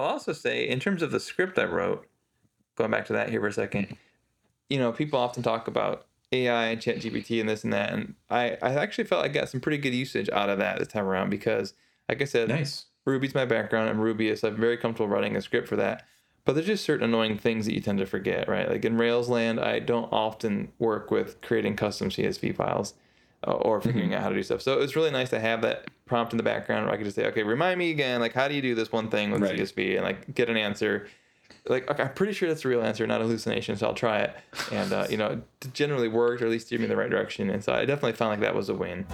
I'll also say, in terms of the script I wrote, going back to that here for a second, you know, people often talk about AI and Chat GPT and this and that, and I, I actually felt I got some pretty good usage out of that this time around because, like I said, Nice. Ruby's my background. I'm Rubyist. I'm very comfortable writing a script for that. But there's just certain annoying things that you tend to forget, right? Like in Rails land, I don't often work with creating custom CSV files or figuring out how to do stuff. So it was really nice to have that prompt in the background where I could just say, okay, remind me again, like how do you do this one thing with Right. CSV and like get an answer. Like okay, I'm pretty sure that's the real answer, not a hallucination. So I'll try it, and uh, you know, it generally worked or at least steered me in the right direction. And so I definitely found like that was a win.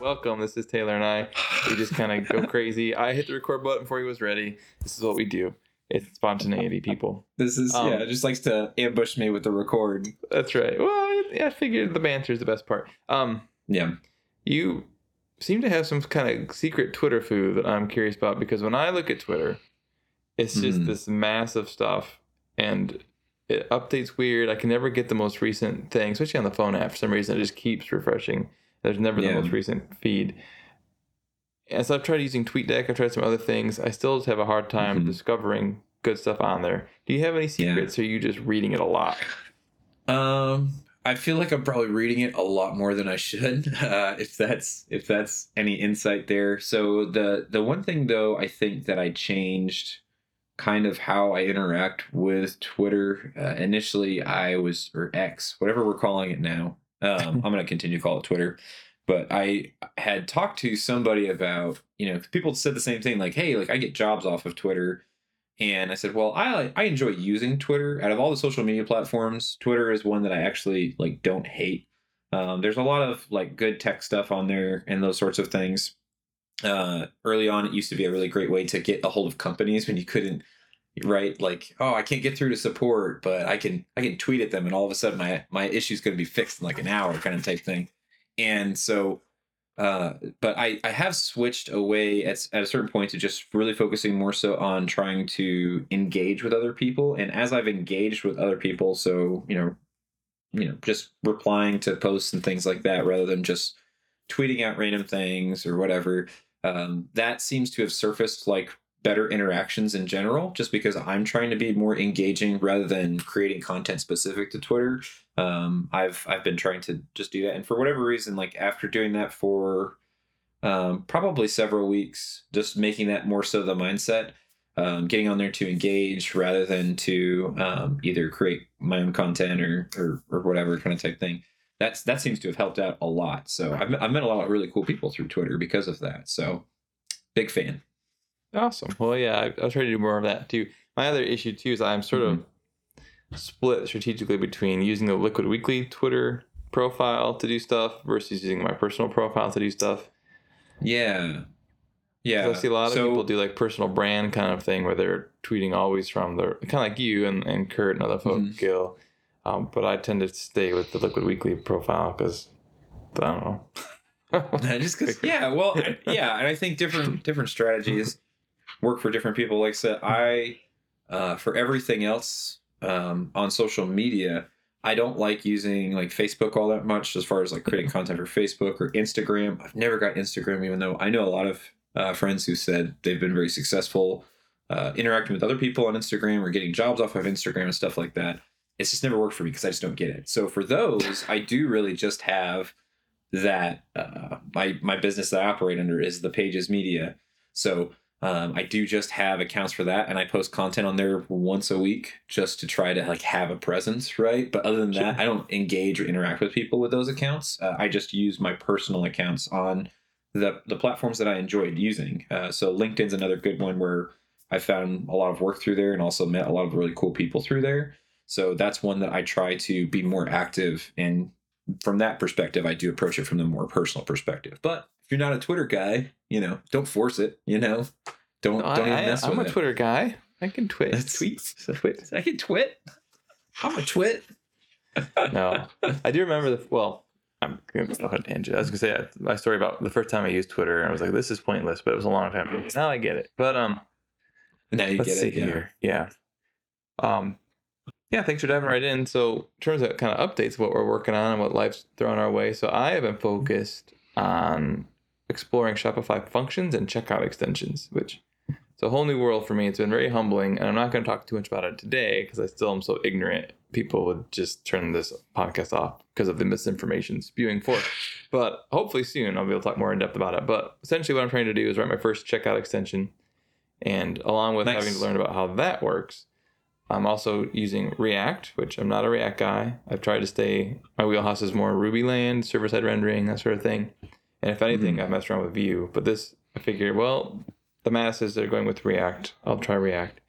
Welcome. This is Taylor and I. We just kind of go crazy. I hit the record button before he was ready. This is what we do. It's spontaneity, people. This is Um, yeah, it just likes to ambush me with the record. That's right. Well, yeah, I figured the banter is the best part. Um, Yeah. you seem to have some kind of secret Twitter food that I'm curious about because when I look at Twitter, it's just Mhm. this massive stuff and it updates weird. I can never get the most recent thing, especially on the phone app. For some reason, it just keeps refreshing. There's never Yeah. the most recent feed. So I've tried using TweetDeck. I've tried some other things. I still just have a hard time Mhm. discovering good stuff on there. Do you have any Yeah. secrets, or are you just reading it a lot? Um, I feel like I'm probably reading it a lot more than I should. Uh, if that's if that's any insight there. So the the one thing though, I think that I changed kind of how I interact with Twitter. Uh, initially, I was or X, whatever we're calling it now. Um, I'm gonna continue to call it Twitter. But I had talked to somebody about, you know, people said the same thing, like, "Hey, like I get jobs off of Twitter." And I said, well, I I enjoy using Twitter. Out of all the social media platforms, Twitter is one that I actually like don't hate. Um, there's a lot of like good tech stuff on there and those sorts of things. Uh, early on, it used to be a really great way to get a hold of companies when you couldn't write like, oh, I can't get through to support, but I can I can tweet at them, and all of a sudden my my issue's going to be fixed in like an hour, kind of type thing. And so uh, but I, I have switched away at, at a certain point to just really focusing more so on trying to engage with other people. And as I've engaged with other people, so, you know, you know, just replying to posts and things like that rather than just tweeting out random things or whatever, um, that seems to have surfaced like better interactions in general, just because I'm trying to be more engaging rather than creating content specific to Twitter. Um i've i've been trying to just do that. And for whatever reason like after doing that for um probably several weeks just making that more so the mindset um getting on there to engage rather than to um either create my own content or or, or whatever kind of type thing that's that seems to have helped out a lot. So I've, I've met a lot of really cool people through twitter because of that. So big fan Awesome. Well, yeah, I, I'll try to do more of that too. My other issue too is I'm sort of split strategically between using the Liquid Weekly Twitter profile to do stuff versus using my personal profile to do stuff. Yeah. yeah I see a lot of So- people do like personal brand kind of thing where they're tweeting always from their kind of like you and, and Kurt and other folk, Mhm. Gil. Um, but I tend to stay with the Liquid Weekly profile because I don't know. just because yeah well I- yeah and i think different different strategies work for different people. Like i said i uh, for everything else um, on social media i don't like using like facebook all that much as far as like creating content for facebook or instagram. I've never got instagram even though i know a lot of uh, friends who said they've been very successful uh, interacting with other people on instagram or getting jobs off of instagram and stuff like that. It's just never worked for me because i just don't get it. So for those i do really just have that uh, my my business that I operate under is the Pages Media. So um, I do just have accounts for that, and I post content on there once a week just to try to like have a presence, right? But other than that, I don't engage or interact with people with those accounts. Uh, I just use my personal accounts on the the platforms that I enjoyed using. Uh, so LinkedIn's another good one where I found a lot of work through there, and also met a lot of really cool people through there. So that's one that I try to be more active and from that perspective, I do approach it from the more personal perspective. But if you're not a Twitter guy, you know, don't force it. You know, don't No, don't I, even mess am with a it. Twitter guy. I can tweet. That's- tweet. Twit. I can twit. I'm a twit. No, I do remember the well. I'm going to go on a tangent. I was gonna say uh, my story about the first time I used Twitter. and I was like, "This is pointless," but it was a long time. ago. Now I get it. But um, Now you let's get it. Yeah. here. Yeah. Um, Yeah, thanks for diving right in. So, in terms of kind of updates, what we're working on and what life's thrown our way. So, I have been focused on exploring Shopify functions and checkout extensions, which it's a whole new world for me. It's been very humbling, and I'm not going to talk too much about it today because I still am so ignorant. People would just turn this podcast off because of the misinformation spewing forth. But hopefully soon I'll be able to talk more in depth about it. But essentially, what I'm trying to do is write my first checkout extension, and along with Nice. having to learn about how that works, I'm also using React, which I'm not a React guy. I've tried to stay. My wheelhouse is more Ruby land, server side rendering, that sort of thing. And if anything, I've messed around with Vue. But this, I figured, well, the masses are going with React. I'll try React.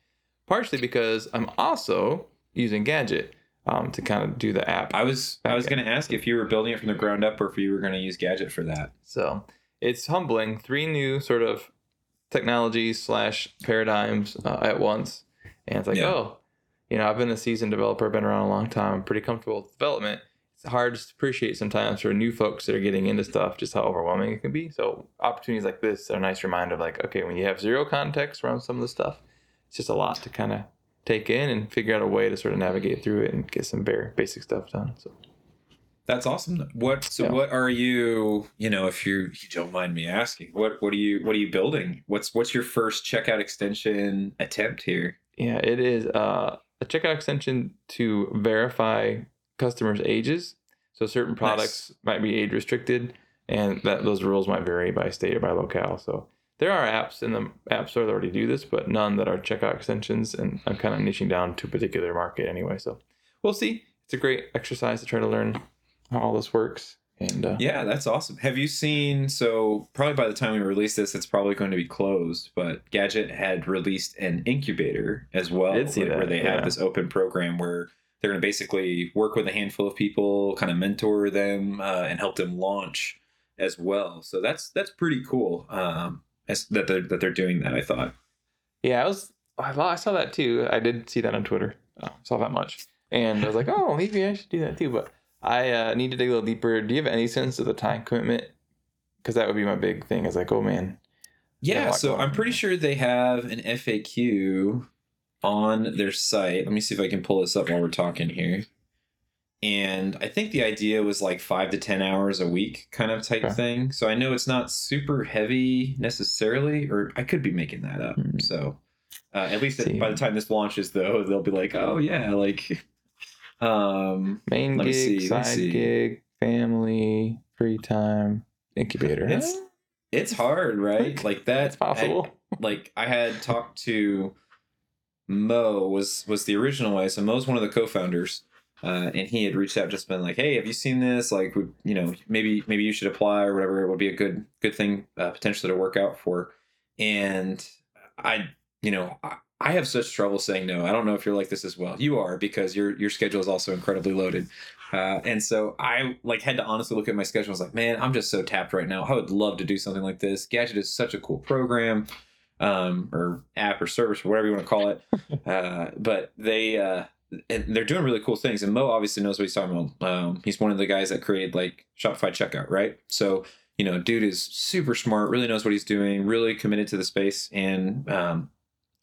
Partially because I'm also using Gadget um, to kind of do the app. I was I was going to ask if you were building it from the ground up or if you were going to use Gadget for that. So it's humbling. Three new sort of technologies slash paradigms uh, at once, and it's like, Yeah. oh, you know, I've been a seasoned developer, been around a long time, I'm pretty comfortable with development. Hard to appreciate sometimes for new folks that are getting into stuff just how overwhelming it can be. So opportunities like this are a nice reminder of like, okay, when you have zero context around some of the stuff, it's just a lot to kind of take in and figure out a way to sort of navigate through it and get some very basic stuff done. So That's awesome. What so Yeah. what are you, you know, if you you don't mind me asking, what what are you what are you building? What's what's your first checkout extension attempt here? Yeah, it is uh, a checkout extension to verify customers' ages. So certain products might be age restricted, and that those rules might vary by state or by locale. So there are apps in the app store that already do this, but none that are checkout extensions. And I'm kind of niching down to a particular market anyway. So we'll see. It's a great exercise to try to learn how all this works. And uh, Yeah, that's awesome. Have you seen? So probably by the time we release this, it's probably going to be closed. But Gadget had released an incubator as well, where, where they yeah. have this open program where they're going to basically work with a handful of people, kind of mentor them, uh, and help them launch as well. So that's that's pretty cool. Um, as, that they're that they're doing that. I thought. Yeah, I was. I saw that too. I did see that on Twitter. Oh, saw that much, and I was like, oh, maybe I should do that too. But I uh, need to dig a little deeper. Do you have any sense of the time commitment? Because that would be my big thing. Is like, oh man, Yeah, so? I'm pretty sure they have an FAQ on their site. Let me see if I can pull this up while we're talking here. And I think the idea was like five to 10 hours a week kind of type Okay. thing. So I know it's not super heavy necessarily, or I could be making that up. Hmm. So uh, at least See. by the time this launches, though, they'll be like, oh, yeah, like, um, main Let me gig, see, side gig, family, free time, incubator. It's- it's hard, right? Like that. It's possible. like I had talked to Mo was was the original way. So Mo's one of the co-founders, uh, and he had reached out, just been like, "Hey, have you seen this? Like, would you know, maybe maybe you should apply or whatever. It would be a good good thing uh, potentially to work out for." And I, you know, I, I have such trouble saying no. I don't know if you're like this as well. You are because your your schedule is also incredibly loaded. Uh, and so I like had to honestly look at my schedule. I was like, man, I'm just so tapped right now. I would love to do something like this. Gadget is such a cool program, um, or app or service or whatever you want to call it. uh, but they uh, they're doing really cool things. And Mo obviously knows what he's talking about. Um, he's one of the guys that created like Shopify checkout, right? So you know, dude is super smart, really knows what he's doing, really committed to the space, and um,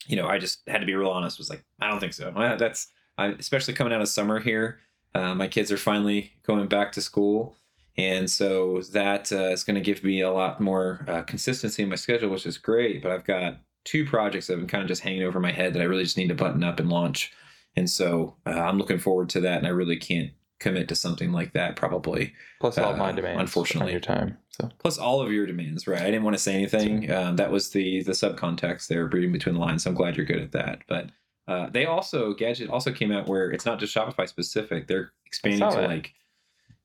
you know, I just had to be real honest. Was like, I don't think so. That's I, especially coming out of summer here. Uh, my kids are finally going back to school, and so that uh, is going to give me a lot more uh, consistency in my schedule, which is great. But I've got two projects that have been kind of just hanging over my head that I really just need to button up and launch, and so uh, I'm looking forward to that. And I really can't commit to something like that probably. Plus all of my uh, demands. unfortunately. your time. So Plus all of your demands, right? I didn't want to say anything. Um, that was the the subcontext there, reading between the lines. So I'm glad you're good at that. But uh, they also Gadget also came out where it's not just Shopify specific. They're expanding to like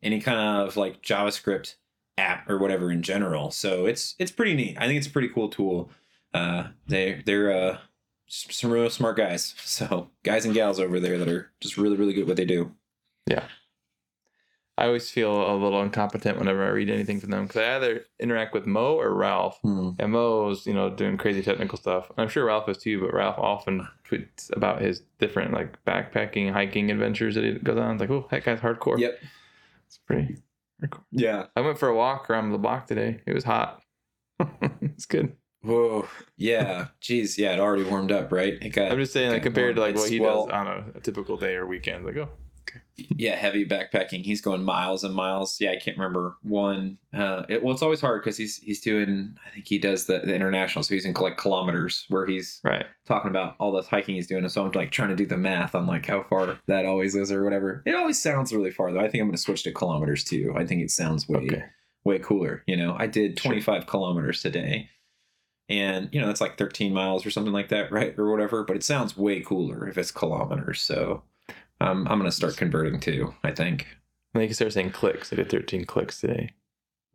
any kind of like JavaScript app or whatever in general. So it's it's pretty neat. I think it's a pretty cool tool. Uh, they they're uh, some real smart guys. So guys and gals over there that are just really really good at what they do. Yeah. I always feel a little incompetent whenever I read anything from them because I either interact with Mo or Ralph. And Mo's, you know, doing crazy technical stuff. I'm sure Ralph is too, but Ralph often tweets about his different like backpacking, hiking adventures that he goes on. It's like, oh, that guy's hardcore. Yep. It's pretty. Yeah. I went for a walk around the block today. It was hot. it's good. Whoa. Yeah. Jeez. Yeah. It already warmed up, right? It got. I'm just saying, like, compared to like what he does on a, a typical day or weekend, like, oh, yeah, heavy backpacking. He's going miles and miles. Yeah, I can't remember one. Uh, it, well, it's always hard because he's he's doing. I think he does the, the international, so he's in like kilometers where he's right. talking about all this hiking he's doing. And so I'm like trying to do the math on like how far that always is or whatever. It always sounds really far though. I think I'm going to switch to kilometers too. I think it sounds way Okay. way cooler. You know, I did Sure. 25 kilometers today. And, you know, that's like 13 miles or something like that, right? Or whatever. But it sounds way cooler if it's kilometers. So um, I'm going to start converting too, I think. And they can start saying clicks. I did 13 clicks today.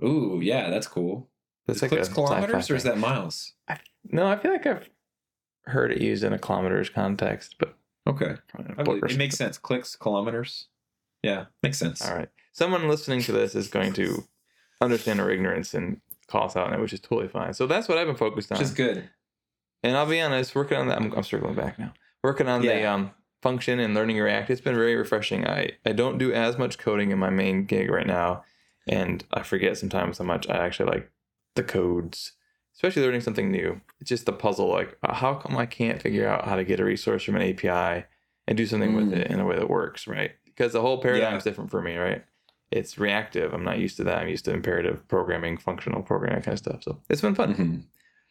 Ooh, yeah, that's cool. That's Is like clicks a kilometers or is that miles? No, I feel like I've heard it used in a kilometers context, but Okay. probably I not believe- Porters. It makes sense. Clicks, kilometers. Yeah, makes sense. All right. Someone listening to this is going to understand our ignorance and call us out on it, which is totally fine. So that's what I've been focused on. Which is good. And I'll be honest, working on that, I'm, I'm circling back now. Working on the um, function and learning React, it's been very refreshing. I, I don't do as much coding in my main gig right now, and I forget sometimes how much I actually like the codes, especially learning something new. It's just the puzzle like, uh, how come I can't figure out how to get a resource from an API and do something with Mm. it in a way that works, right? Because the whole paradigm Yeah. is different for me, right? It's reactive. I'm not used to that. I'm used to imperative programming, functional programming, kind of stuff. So it's been fun. Mhm.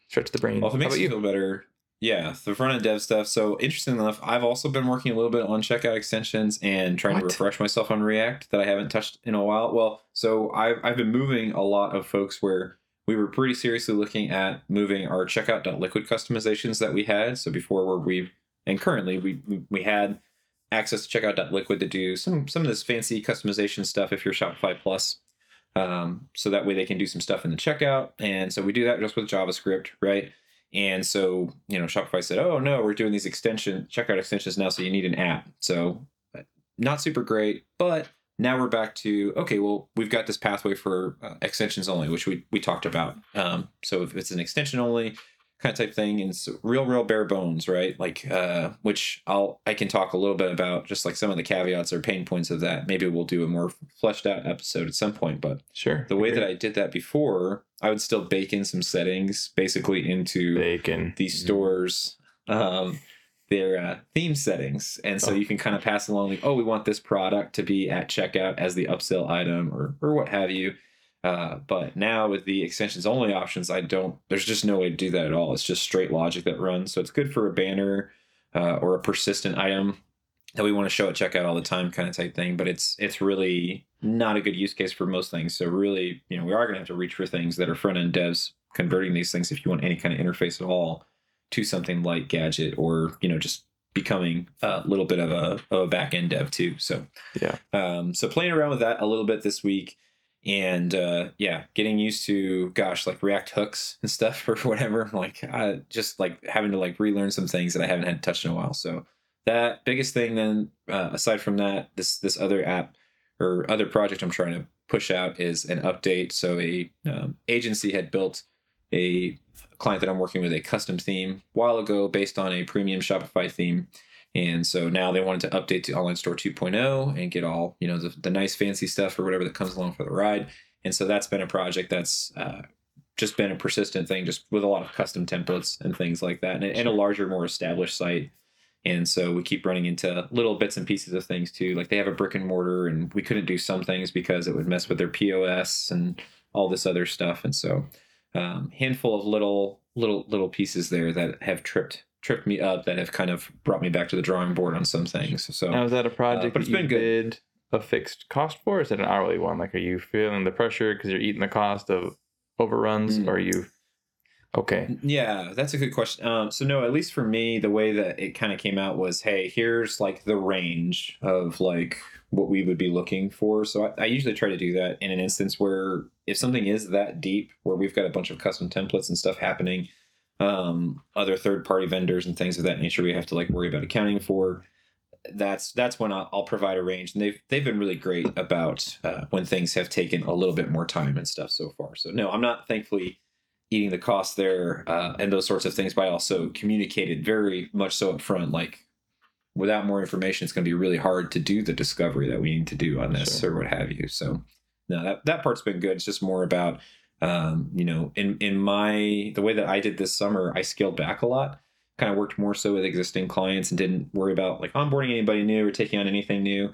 Stretch the brain. Well, if it makes you? feel better, yeah, the front end dev stuff. So interesting enough, I've also been working a little bit on checkout extensions and trying to refresh myself on React that I haven't touched in a while. Well, so I've I've been moving a lot of folks where we were pretty seriously looking at moving our checkout.liquid customizations that we had. So before where we and currently we we- we had access to checkout.liquid to do some some of this fancy customization stuff if you're Shopify Plus. Um, so that way they can do some stuff in the checkout. And so we do that just with JavaScript, right? And so, you know, Shopify said, "Oh no, we're doing these extension checkout extensions now, so you need an app." So, uh, not super great, but now we're back to okay. Well, we've got this pathway for uh, extensions only, which we we talked about. Um, so if it's an extension only kind of type thing, and it's real, real bare bones, right? Like, uh, which I'll I can talk a little bit about, just like some of the caveats or pain points of that. Maybe we'll do a more fleshed out episode at some point, but Sure. the way that I did that before, I would still bake in some settings basically into bacon. the stores um their uh, theme settings. And so Oh. you can kind of pass along like oh we want this product to be at checkout as the upsell item or or what have you. Uh, but now with the extensions only options i don't there's just no way to do that at all. It's just straight logic that runs. So it's good for a banner uh, or a persistent item that we want to show at checkout all the time kind of type thing but it's it's really not a good use case for most things. So really you know we are going to have to reach for things that are front end devs converting these things if you want any kind of interface at all to something like gadget or you know just becoming a little bit of a, of a back end dev too. So Yeah. um so playing around with that a little bit this week and uh yeah getting used to gosh like react hooks and stuff or whatever like uh, just like having to like relearn some things that i haven't had touched in a while. So that biggest thing then uh, aside from that this this other app or other project i'm trying to push out is an update. So a um, agency had built a client that i'm working with a custom theme a while ago based on a premium shopify theme. And so now they wanted to update to online store 2.0 and get all you know the, the nice fancy stuff or whatever that comes along for the ride. And so that's been a project that's uh, just been a persistent thing just with a lot of custom templates and things like that and, and a larger more established site and so we keep running into little bits and pieces of things too like they have a brick and mortar and we couldn't do some things because it would mess with their pos and all this other stuff and so um, handful of little little little pieces there that have tripped tripped me up that have kind of brought me back to the drawing board on some things so Now, is that a project but it's been good. a fixed cost for? Or is it an hourly one? Like, are you feeling the pressure because you're eating the cost of overruns? Mm. Or are you okay? Yeah, that's a good question. Um, so no, at least for me, the way that it kind of came out was, hey, here's like the range of like what we would be looking for. So I, I usually try to do that in an instance where if something is that deep, where we've got a bunch of custom templates and stuff happening, um, other third party vendors and things of that nature, we have to like worry about accounting for. That's that's when I'll, I'll provide a range, and they've they've been really great about uh, when things have taken a little bit more time and stuff so far. So no, I'm not thankfully eating the cost there uh, and those sorts of things, but I also communicated very much so up front, like without more information, it's going to be really hard to do the discovery that we need to do on this Sure. or what have you. So no, that, that part's been good. It's just more about Um, you know, in in my the way that I did this summer, I scaled back a lot. Kind of worked more so with existing clients and didn't worry about like onboarding anybody new or taking on anything new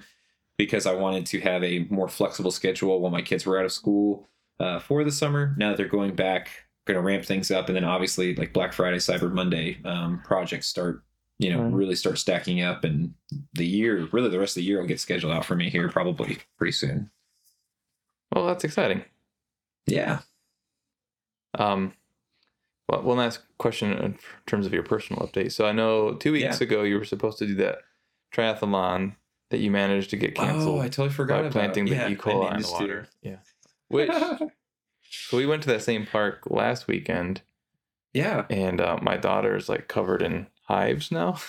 because I wanted to have a more flexible schedule while my kids were out of school uh, for the summer. Now that they're going back, going to ramp things up, and then obviously like Black Friday, Cyber Monday um, projects start, you know, Right. really start stacking up, and the year, really the rest of the year, will get scheduled out for me here probably pretty soon. Well, that's exciting. Yeah. Um, well, one last question in terms of your personal update. So I know two weeks Yeah. ago you were supposed to do that triathlon that you managed to get canceled Oh, I totally forgot by about planting the yeah, E. I coli in the water. Yeah. Which so we went to that same park last weekend, yeah. and uh, my daughter's like covered in hives now.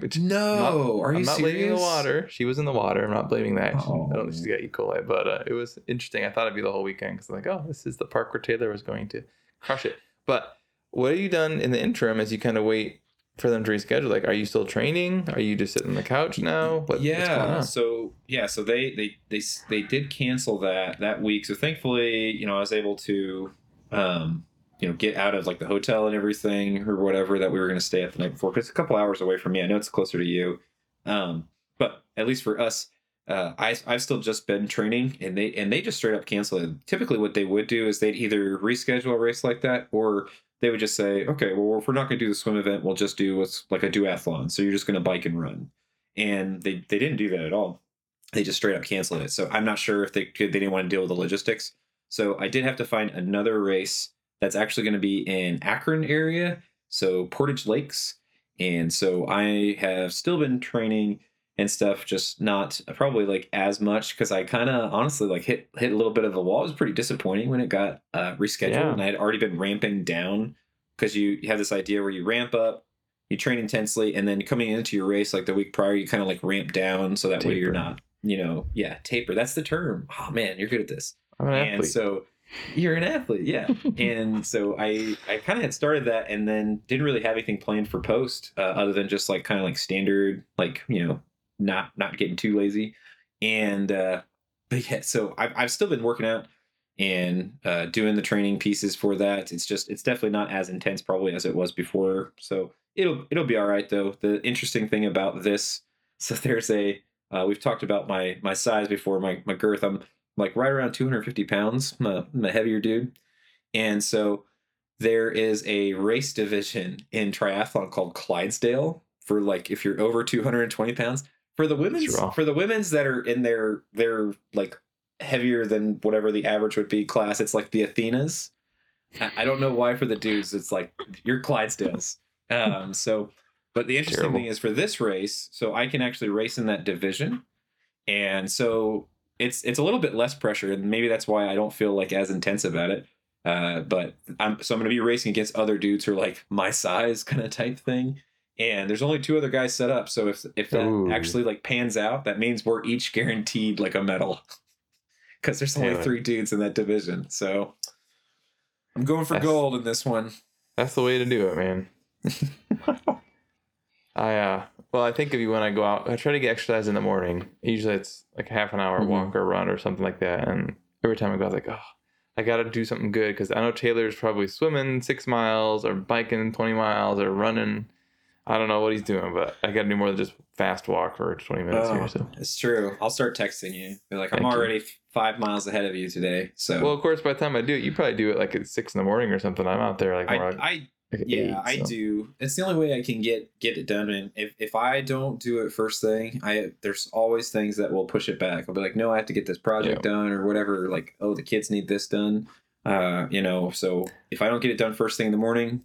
Which No, are you I'm not serious? blaming the water. She was in the water. I'm not blaming that. She- I don't know if she's Oh. got E. coli, but uh, it was interesting. I thought it'd be the whole weekend because I'm like, oh, this is the park where Taylor was going to crush it. But what have you done in the interim as you kind of wait for them to reschedule? Like, are you still training? Are you just sitting on the couch now? What, yeah. So yeah, so they they they they did cancel that that week. So thankfully, you know, I was able to, um, you know, get out of like the hotel and everything or whatever that we were going to stay at the night before. Because it's a couple hours away from me. I know it's closer to you, um, but at least for us. Uh, I I've still just been training and they and they just straight up cancel it. Typically, what they would do is they'd either reschedule a race like that or they would just say, okay, well, if we're not going to do the swim event, we'll just do what's like a duathlon. So you're just going to bike and run and they they didn't do that at all. They just straight up canceled it. So I'm not sure if they could they didn't want to deal with the logistics. So I did have to find another race that's actually going to be in Akron area, so Portage Lakes, and so I have still been training and stuff, just not probably like as much because I kind of honestly like hit hit a little bit of a wall. It was pretty disappointing when it got uh, rescheduled, Yeah. and I had already been ramping down because you, have this idea where you ramp up you train intensely and then coming into your race like the week prior you kind of like ramp down so that way you're not you know yeah taper that's the term oh man you're good at this I'm an and athlete. so you're an athlete yeah and so i i kind of had started that and then didn't really have anything planned for post uh, other than just like kind of like standard like you know not not getting too lazy. And uh but yeah so i've, I've still been working out and uh doing the training pieces for that. It's just it's definitely not as intense probably as it was before. So it'll it'll be all right though. The interesting thing about this so there's a uh, we've talked about my my size before my my girth. I'm like right around 250 pounds. I'm a, I'm a heavier dude. And so there is a race division in triathlon called clydesdale for like if you're over 220 pounds for the women's for the women's that are in their their like heavier than whatever the average would be class it's like the athenas. I, I don't know why for the dudes it's like you're clydesdales um so but the interesting Terrible. thing is for this race so i can actually race in that division. And so it's it's a little bit less pressure and maybe that's why i don't feel like as intense about it. Uh, but i'm so i'm going to be racing against other dudes who are like my size kind of type thing and there's only two other guys set up so if if that Ooh. actually like pans out that means we're each guaranteed like a medal because there's only three dudes in that division so i'm going for That's- gold in this one That's the way to do it, man. I uh well, I think if you when I go out, I try to get exercise in the morning. Usually it's like a half an hour Mhm. walk or run or something like that. And every time I go, I was like, oh, I got to do something good because I know Taylor's probably swimming six miles or biking twenty miles or running. I don't know what he's doing, but I got to do more than just fast walk for twenty minutes Oh, here. So. it's true i'll start texting you be like i'm Thank you. already f- five miles ahead of you today so Well, of course, by the time I do it, you probably do it like at six in the morning or something. I'm out there like, I, I like yeah eight, i so. do it's the only way i can get get it done and if, if i don't do it first thing i there's always things that will push it back i'll be like no i have to get this project done or whatever like oh the kids need this done uh you know so if i don't get it done first thing in the morning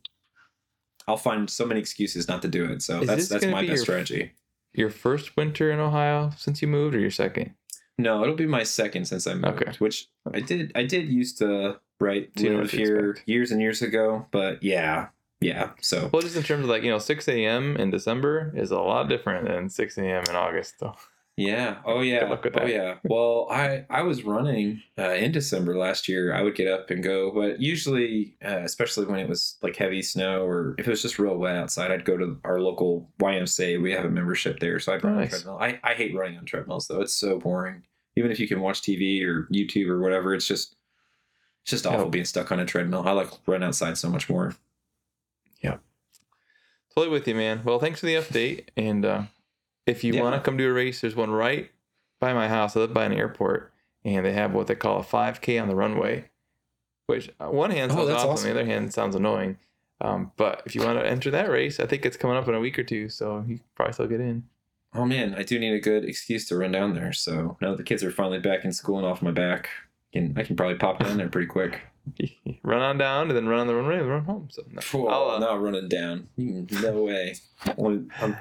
i'll find so many excuses not to do it so Is that's that's my be best your- strategy Your first winter in Ohio since you moved, or your second? no it'll be my second since i moved Okay. which i did i did used to right You know live to here expect. years and years ago but yeah yeah so Well, just in terms of like you know, six a.m. in December is a lot different than six a.m. in August. So Yeah. Oh yeah. Oh yeah. Well, I I was running uh, in December last year. I would get up and go, but usually, uh, especially when it was like heavy snow or if it was just real wet outside, I'd go to our local YMCA. We have a membership there, so I'd run on treadmill. I I hate running on treadmills though. It's so boring. Even if you can watch TV or YouTube or whatever, it's just It's just awful Yep. being stuck on a treadmill. I like run outside so much more. Yeah. Totally with you, man. Well, thanks for the update. And uh, if you Yeah. want to come do a race, there's one right by my house. I live by an airport, and they have what they call a 5K on the runway, which on one hand Oh, sounds that's awesome, awesome. on the other hand sounds annoying. Um, but if you want to enter that race, I think it's coming up in a week or two, so you probably still get in. Oh man, I do need a good excuse to run down there. So now that the kids are finally back in school and off my back, I can, I can probably pop down there pretty quick. run on down and then run on the runway and run home. So no, I'll, uh, not running down. Mm, No way. I'll, I'm-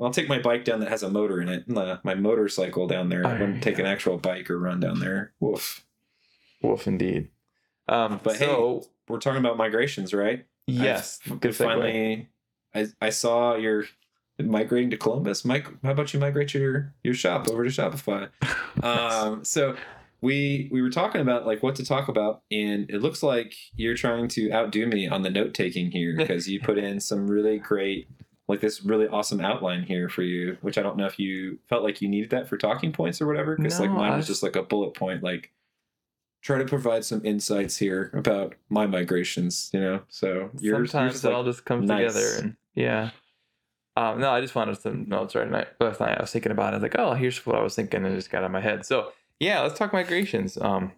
I'll take my bike down that has a motor in it. uh, My motorcycle down there. I wouldn't take an actual bike or run down there. Woof. wolf indeed. Um, But so We're talking about migrations, right? yes, I've good segue. finally, I, I saw you're migrating to Columbus. Mike, how about you migrate your your shop over to Shopify? um, so we we were talking about like what to talk about, and it looks like you're trying to outdo me on the note taking here because you put in some really great. Like this really awesome outline here for you, which I don't know if you felt like you needed that for talking points or whatever. Because like mine was was- just like a bullet point, like try to provide some insights here about my migrations. You know, so yours, sometimes yours it like, all just comes nice. together and yeah um, no i just wanted some notes right night last night i was thinking about it I was like oh here's what i was thinking and it just got out of my head so yeah let's talk migrations um,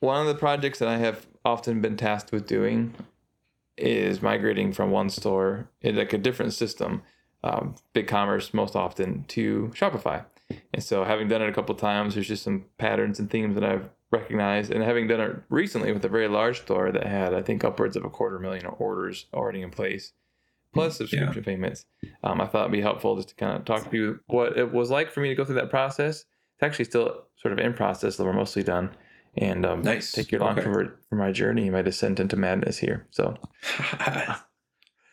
one of the projects that i have often been tasked with doing is migrating from one store in like a different system um, BigCommerce most often to shopify. And so having done it a couple times there's just some patterns and themes that i've recognized. And having done it recently with a very large store that had i think upwards of a quarter million orders already in place plus subscription payments um, i thought it'd be helpful just to kind of talk to you what it was like for me to go through that process. It's actually still sort of in process though we're mostly done and um, Nice. take your Okay. for, for my journey my descent into madness here so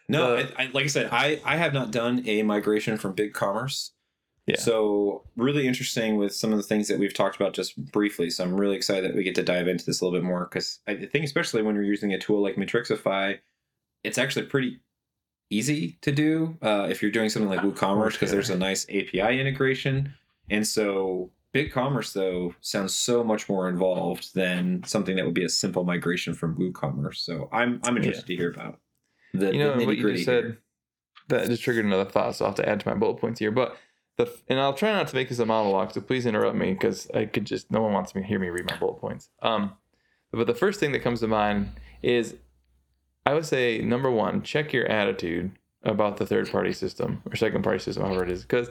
no, The- I, I, like I said, I, I have not done a migration from BigCommerce. Yeah. So really interesting with some of the things that we've talked about just briefly. So I'm really excited that we get to dive into this a little bit more because I think especially when you're using a tool like Matrixify, it's actually pretty easy to do uh, if you're doing something like WooCommerce because there's a nice API integration. And so BigCommerce though sounds so much more involved than something that would be a simple migration from WooCommerce. So I'm I'm interested to hear about the, you know the what you just said here. that just triggered another thought so i'll have to add to my bullet points here but the and i'll try not to make this a monologue so please interrupt me because i could just no one wants me to hear me read my bullet points um but the first thing that comes to mind is i would say number one check your attitude about the third party system or second party system however it is because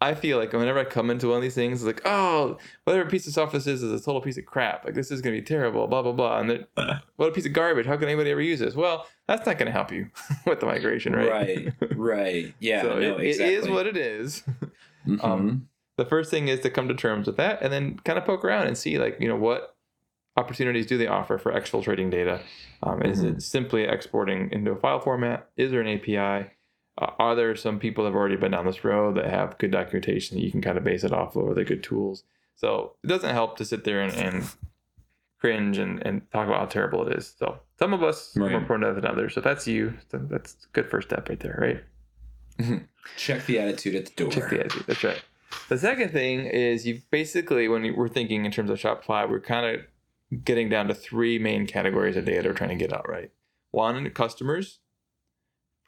I feel like whenever I come into one of these things, it's like, oh, whatever piece of software this is is a total piece of crap. Like this is gonna be terrible, blah blah blah. And what a piece of garbage. How can anybody ever use this? Well, that's not gonna help you with the migration, right? Right, right. Yeah, so no, it- exactly. it is what it is. Mhm. um, the first thing is to come to terms with that, and then kind of poke around and see, like, you know, what opportunities do they offer for exfiltrating data? Um, Is Mm-hmm. it simply exporting into a file format? Is there an API? Are there some people that have already been down this road that have good documentation that you can kind of base it off of, or they're good tools? So it doesn't help to sit there and, and cringe and, and talk about how terrible it is. So some of us are more prone to than others. So if that's you, then that's a good first step right there, right? Mm-hmm. check the attitude at the door. Check the attitude. That's right. The second thing is you basically, when we're thinking in terms of Shopify, we're kind of getting down to three main categories of data we're trying to get out right. One, customers,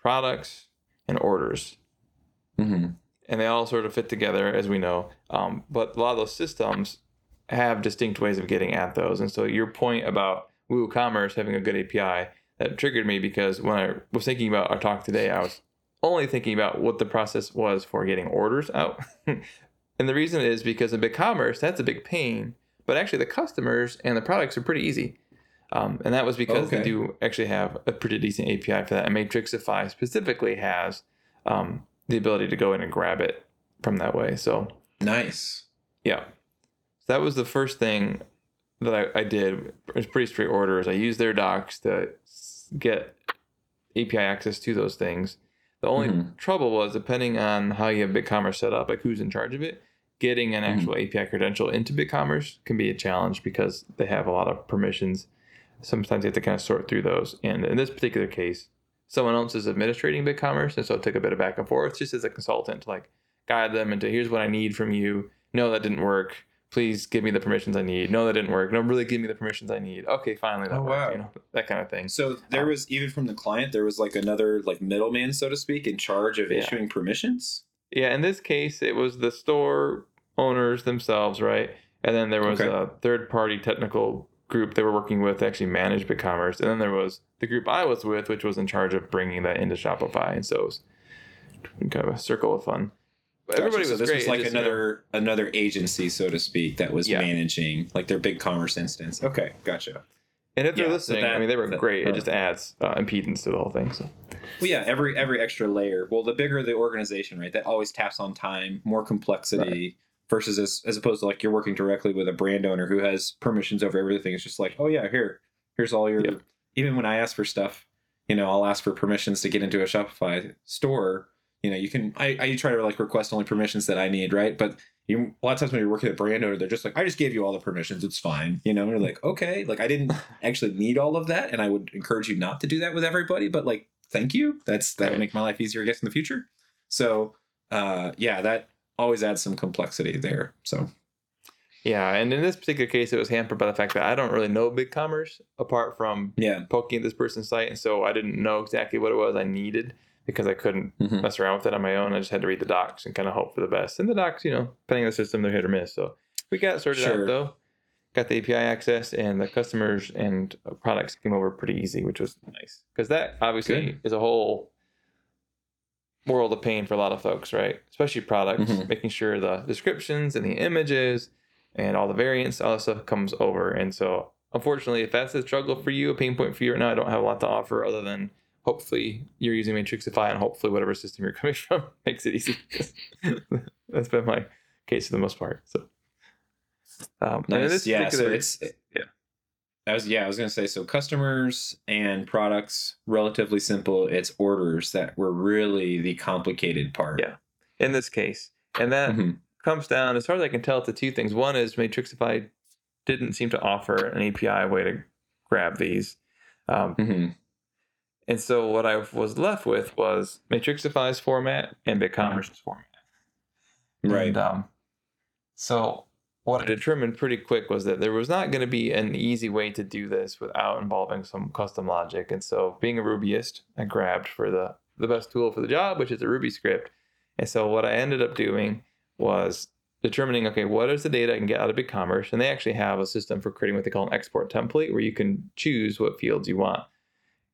products, and orders. Mhm. And they all sort of fit together, as we know. Um, but a lot of those systems have distinct ways of getting at those. And so your point about WooCommerce having a good API that triggered me because when I was thinking about our talk today, I was only thinking about what the process was for getting orders out. and the reason is because in BigCommerce, that's a big pain. But actually, the customers and the products are pretty easy. Um, and that was because they do actually have a pretty decent API for that. And Matrixify specifically has um, the ability to go in and grab it from that way. So Nice. yeah. So that was the first thing that I, I did. It was pretty straight orders. I used their docs to get API access to those things. The only Mhm. trouble was depending on how you have BigCommerce set up, like who's in charge of it, getting an actual API credential into BigCommerce can be a challenge because they have a lot of permissions. Sometimes you have to kind of sort through those. And in this particular case, someone else is administrating BigCommerce, and so it took a bit of back and forth just as a consultant to like guide them into here's what I need from you. No, that didn't work. please give me the permissions I need. No, that didn't work. No, really give me the permissions I need. Okay, finally that Oh, worked. wow. You know, that kind of thing. So there Um, was even from the client, there was like another like middleman, so to speak, in charge of Yeah. issuing permissions. Yeah, in this case, it was the store owners themselves, right? And then there was Okay. a third party technical group they were working with to actually manage BigCommerce. And then there was the group I was with, which was in charge of bringing that into Shopify. And so it was kind of a circle of fun. But Gotcha. everybody so was this great. was like just, you know, another another agency, so to speak, that was Yeah. managing like their BigCommerce instance. Okay, gotcha. and if they're yeah, so listening, I mean, they were that- great. It uh, just adds uh, impedance to the whole thing. So Well, yeah, every every extra layer. Well, the bigger the organization, right, that always taps on time, more complexity. Versus as, as opposed to like you're working directly with a brand owner who has permissions over everything. It's just like, oh yeah, here, here's all your. Yep. Even when I ask for stuff, you know, I'll ask for permissions to get into a Shopify store. You know, you can. I, I try to like request only permissions that I need, right? But you a lot of times when you're working with a brand owner, they're just like, I just gave you all the permissions. It's fine. You know, and you're like, okay, like I didn't actually need all of that, and I would encourage you not to do that with everybody. But like, thank you. That's that would make my life easier, I guess, in the future. So, uh, yeah, that always adds some complexity there. So, yeah, and in this particular case, it was hampered by the fact that I don't really know BigCommerce apart from yeah, poking at this person's site, and so I didn't know exactly what it was I needed because I couldn't Mhm. mess around with it on my own. I just had to read the docs and kind of hope for the best. And the docs, you know, depending on the system, they're hit or miss. So we got sorted Sure. out though. Got the API access, and the customers and products came over pretty easy, which was nice because that obviously Good. is a whole world of pain for a lot of folks, right? Especially products, Mhm. making sure the descriptions and the images and all the variants, all that stuff comes over. And so, unfortunately, if that's a struggle for you, a pain point for you right now, I don't have a lot to offer other than hopefully you're using Matrixify and hopefully whatever system you're coming from makes it easy. that's been my case for the most part. So, um, nice. Yeah, so it's yeah. I was yeah, I was gonna say so customers and products relatively simple. It's orders that were really the complicated part. Yeah. in this case, and that Mhm. comes down as far as I can tell to two things. One is Matrixify didn't seem to offer an API way to grab these. Um, Mhm. And so what I was left with was Matrixify's format and BigCommerce's format. Right. And, um, so what I determined pretty quick was that there was not going to be an easy way to do this without involving some custom logic. And so being a Rubyist, I grabbed for the, the best tool for the job, which is a Ruby script. And so what I ended up doing was determining, okay, what is the data I can get out of BigCommerce? And they actually have a system for creating what they call an export template where you can choose what fields you want.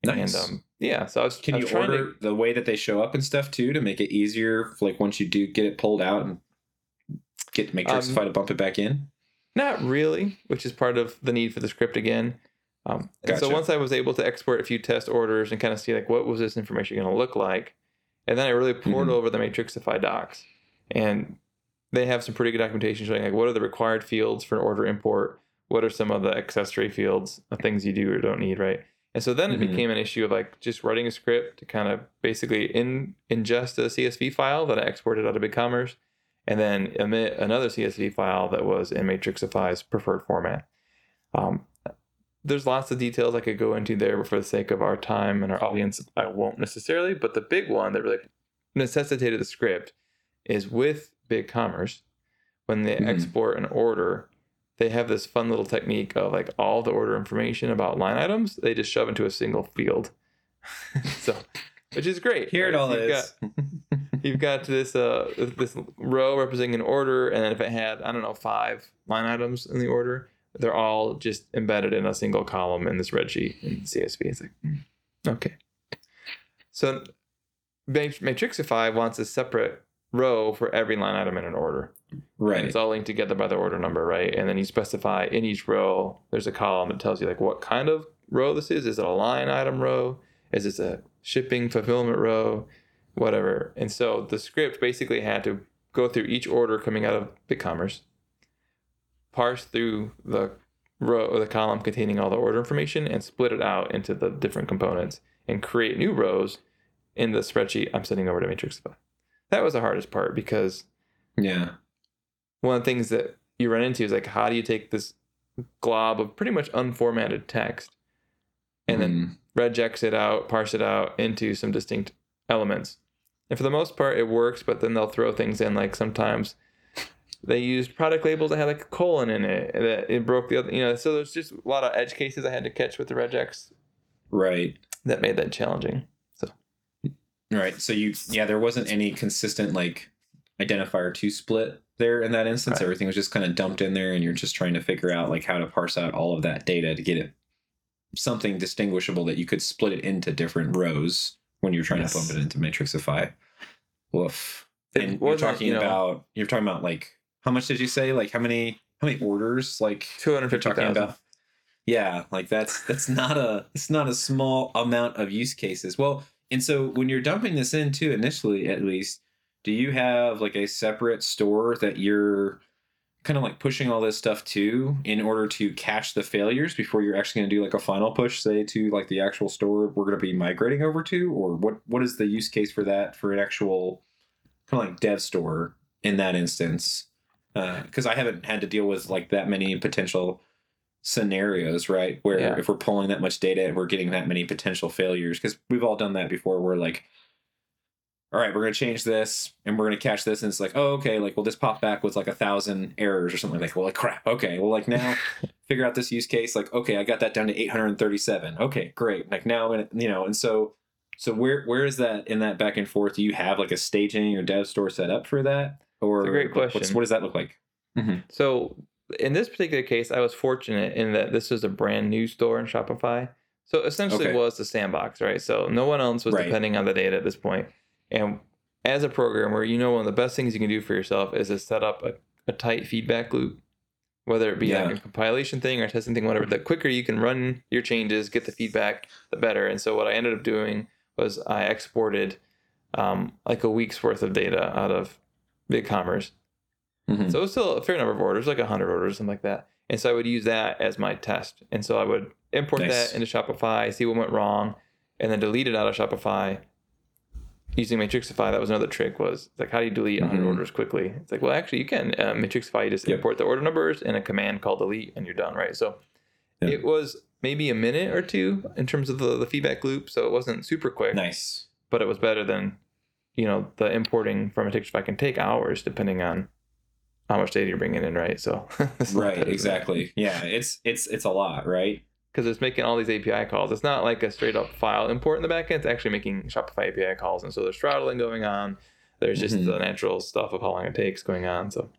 Nice. And um, yeah, so I was, Can I you was trying order to, the way that they show up and stuff too to make it easier? Like once you do get it pulled out and get Matrixify Um, to bump it back in. Not really, which is part of the need for the script again. Um, and so once I was able to export a few test orders and kind of see like what was this information going to look like, and then I really poured Mhm. over the Matrixify docs, and they have some pretty good documentation showing like what are the required fields for an order import, what are some of the accessory fields, the things you do or don't need, right? And so then it Mhm. became an issue of like just writing a script to kind of basically in ingest a CSV file that I exported out of BigCommerce, and then emit another CSV file that was in Matrixify's preferred format. Um, there's lots of details I could go into there, but for the sake of our time and our audience, I won't necessarily. But the big one that really necessitated the script is with BigCommerce. When they Mhm. export an order, they have this fun little technique of like all the order information about line items, they just shove into a single field. so, which is great. Here it all You've is. got- you've got this uh this row representing an order and then if it had i don't know five line items in the order they're all just embedded in a single column in this spreadsheet in csv it's like hmm, okay. So matrixify wants a separate row for every line item in an order. Right. it's all linked together by the order number right? And then you specify in each row there's a column that tells you like what kind of row this is. Is it a line item row? Is this a shipping fulfillment row whatever. And so the script basically had to go through each order coming out of BigCommerce, parse through the row or the column containing all the order information, and split it out into the different components and create new rows in the spreadsheet I'm sending over to Matrixify. That was the hardest part because Yeah. one of the things that you run into is like how do you take this glob of pretty much unformatted text and then Mhm. regex it out, parse it out into some distinct elements. And for the most part, it works, but then they'll throw things in like sometimes they used product labels that had like a colon in it that it broke the other you know so there's just a lot of edge cases i had to catch with the regex Right. that made that challenging So. Right. So you yeah, there wasn't any consistent like identifier to split there in that instance. Right. Everything was just kind of dumped in there and you're just trying to figure out like how to parse out all of that data to get it something distinguishable that you could split it into different rows when you're trying Yes. to bump it into Matrixify. Woof. It And you're talking you know- about you're talking about like how much did you say? Like how many how many orders like you're talking 250000 about yeah like that's that's not a it's not a small amount of use cases well and so when you're dumping this in too initially at least do you have like a separate store that you're kind of like pushing all this stuff to in order to catch the failures before you're actually going to do like a final push say to like the actual store we're going to be migrating over to or what what is the use case for that for an actual kind of like dev store in that instance uh, because I haven't had to deal with like that many potential scenarios, right? Where Yeah. if we're pulling that much data and we're getting that many potential failures, because we've all done that before. We're like, all right, we're gonna change this and we're gonna catch this, and it's like, oh, okay, like well, this popped back with like a thousand errors or something like, well, like crap. Okay, well, like now figure out this use case. Like, okay, I got that down to 837. Okay, great. Like now, I'm gonna- you know, and so. So where where is that in that back and forth? Do you have like a staging or dev store set up for that, or a great what's- question. what does that look like? Mm-hmm. So in this particular case, I was fortunate in that this was a brand new store in Shopify. So essentially Okay. it was the sandbox, right? So no one else was Right. depending on the data at this point. And as a programmer, you know one of the best things you can do for yourself is to set up a, a tight feedback loop. Whether it be Yeah. like a compilation thing or testing thing, whatever, the quicker you can run your changes, get the feedback, the better. And so what I ended up doing was I exported um, like a week's worth of data out of BigCommerce Mhm. so it was still a fair number of orders, like 100 orders, something like that. And so I would use that as my test. And so I would import Nice. that into Shopify, see what went wrong, and then delete it out of Shopify using Matrixify. That was another trick was like, how do you delete 100 Mhm. orders quickly? It's like, well, actually you can. Uh, Matrixify, you just Yep. import the order numbers and a command called delete and you're done, right? So Yeah. it was maybe a minute or two in terms of the, the feedback loop. So it wasn't super quick Nice. but it was better than you know the importing from a Matrixify can take hours depending on how much data you're bringing in right so Right. Exactly. Yeah. It's it's it's a lot, right? Because it's making all these api calls it's not like a straight up file import in the backend it's actually making shopify api calls and so there's throttling going on there's just Mhm. the natural stuff of how long it takes going on so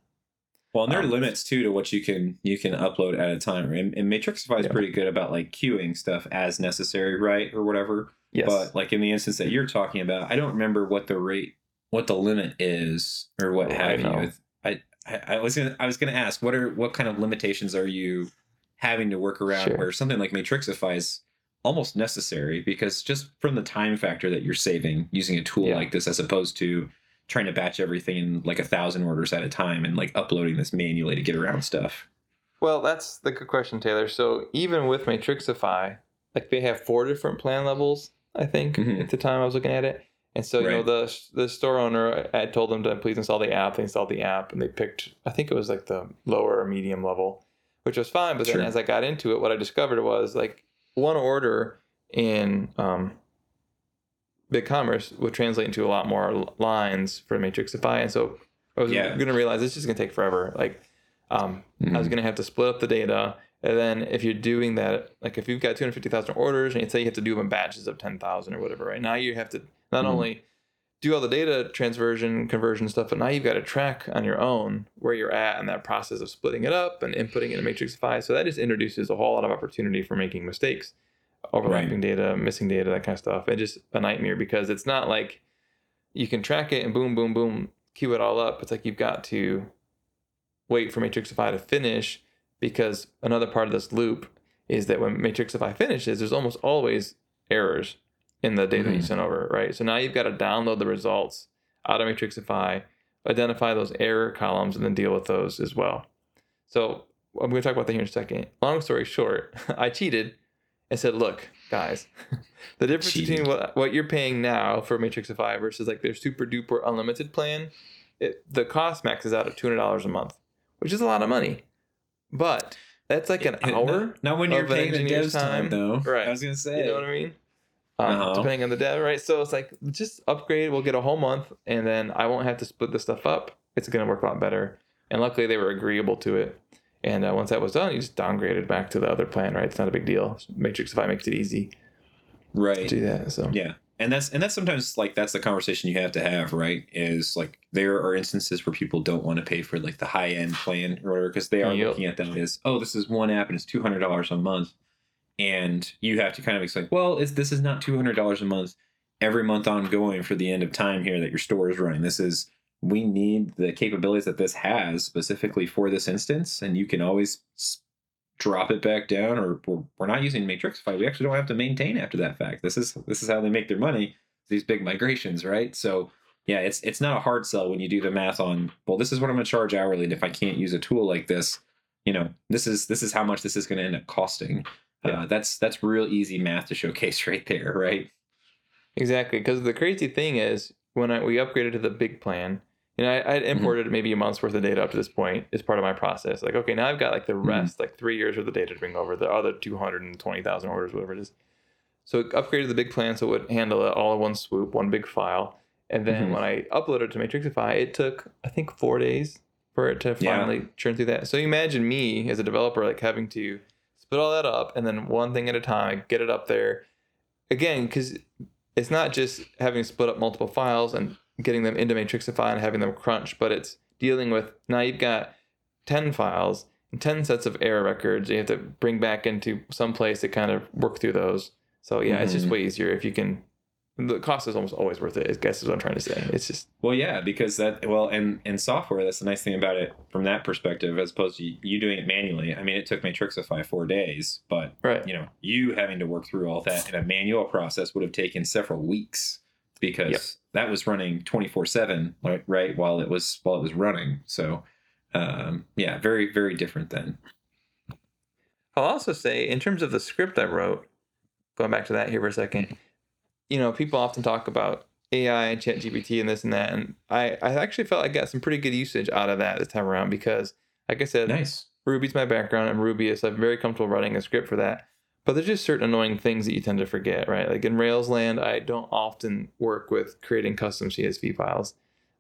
Well, and there are Um, limits too to what you can you can upload at a time. And, and Matrixify is Yeah. pretty good about like queuing stuff as necessary, right, or whatever. yes But like in the instance that you're talking about, I don't remember what the rate, what the limit is, or what Oh, have know. you. I, I I was gonna I was gonna ask what are what kind of limitations are you having to work around Sure. where something like Matrixify is almost necessary because just from the time factor that you're saving using a tool Yeah. like this as opposed to trying to batch everything in like a thousand orders at a time and like uploading this manually to get around stuff. well that's the good question taylor so even with matrixify like they have four different plan levels i think Mhm. at the time i was looking at it and so you know the the store owner I told them to please install the app. They installed the app, and they picked I think it was like the lower or medium level, which was fine. But then Sure. as I got into it, what I discovered was like one order in um, BigCommerce would translate into a lot more lines for Matrixify, and so I was Yeah. going to realize this is going to take forever. Like um, I was going to have to split up the data. And then if you're doing that, like if you've got 250,000 orders and you say you have to do them in batches of 10,000 or whatever, right? Now you have to not Mhm. only do all the data transversion, conversion stuff, but now you've got to track on your own where you're at in that process of splitting it up and inputting it in Matrixify. So that just introduces a whole lot of opportunity for making mistakes, overlapping data, missing data, that kind of stuff. It's just a nightmare because it's not like you can track it and boom, boom, boom, queue it all up. It's like you've got to wait for Matrixify to finish because another part of this loop is that when Matrixify finishes, there's almost always errors in the data you Mhm. sent over, right? So now you've got to download the results out of Matrixify, identify those error columns, and then deal with those as well. So I'm going to talk about that here in a second. Long story short, I cheated and said, look, guys, the difference Cheated. between what, what you're paying now for Matrixify versus like their super duper unlimited plan, it, the cost maxes out at $200 a month, which is a lot of money. But that's like an hour. Not, when you're paying the engineer's devs time, time. though. Right. I was gonna say. You know what I mean? Um, Uh-huh. Depending on the dev, right? So it's like just upgrade. We'll get a whole month, and then I won't have to split this stuff up. It's gonna work a lot better. And luckily, they were agreeable to it. And uh, once that was done, you just downgraded back to the other plan, right? It's not a big deal. Matrixify makes it easy right? to Right. do that. So Yeah. And that's and that's sometimes like that's the conversation you have to have, right? Is like there are instances where people don't want to pay for like the high end plan or whatever because they are Yep. looking at that as oh this is one app and it's two hundred dollars a month, and you have to kind of explain well this is not two hundred dollars a month every month ongoing for the end of time here that your store is running. This is we need the capabilities that this has specifically for this instance, and you can always drop it back down, or we're, we're not using Matrixify. We actually don't have to maintain after that fact. This is this is how they make their money. These big migrations, right? So yeah, it's it's not a hard sell when you do the math on well, this is what I'm going to charge hourly, and if I can't use a tool like this, you know, this is this is how much this is going to end up costing. Yeah. Uh, that's that's real easy math to showcase right there, right? Exactly, because the crazy thing is when I, we upgraded to the big plan, you know, I, I'd imported maybe a month's worth of data up to this point as part of my process. Like, okay, now I've got like the rest, like three years worth of data to bring over the other two hundred and twenty thousand orders, whatever it is. So it upgraded the big plan so it would handle it all in one swoop, one big file. And then Mhm. when I uploaded to Matrixify, it took I think four days for it to Yeah. finally churn through that. So you imagine me as a developer like having to split all that up and then one thing at a time get it up there again because it's not just having to split up multiple files and getting them into Matrixify and having them crunch, but it's dealing with now you've got 10 files and 10 sets of error records you have to bring back into some place to kind of work through those. So yeah, it's just Mhm. way easier if you can. The cost is almost always worth it. I guess is what I'm trying to say. It's just Well, yeah, because that well, and in software, that's the nice thing about it from that perspective, as opposed to you doing it manually. I mean, it took Matrixify four days, but right. you know, you having to work through all that in a manual process would have taken several weeks because Yep. that was running twenty four seven, right? While it was while it was running. So, um, yeah, very very different then. I'll also say, in terms of the script I wrote, going back to that here for a second, you know, people often talk about AI and ChatGPT and this and that, and I, I actually felt I got some pretty good usage out of that this time around because, like I said, Nice. Ruby's my background. I'm Rubyist. I'm very comfortable writing a script for that. But there's just certain annoying things that you tend to forget, right? Like in Rails land, I don't often work with creating custom CSV files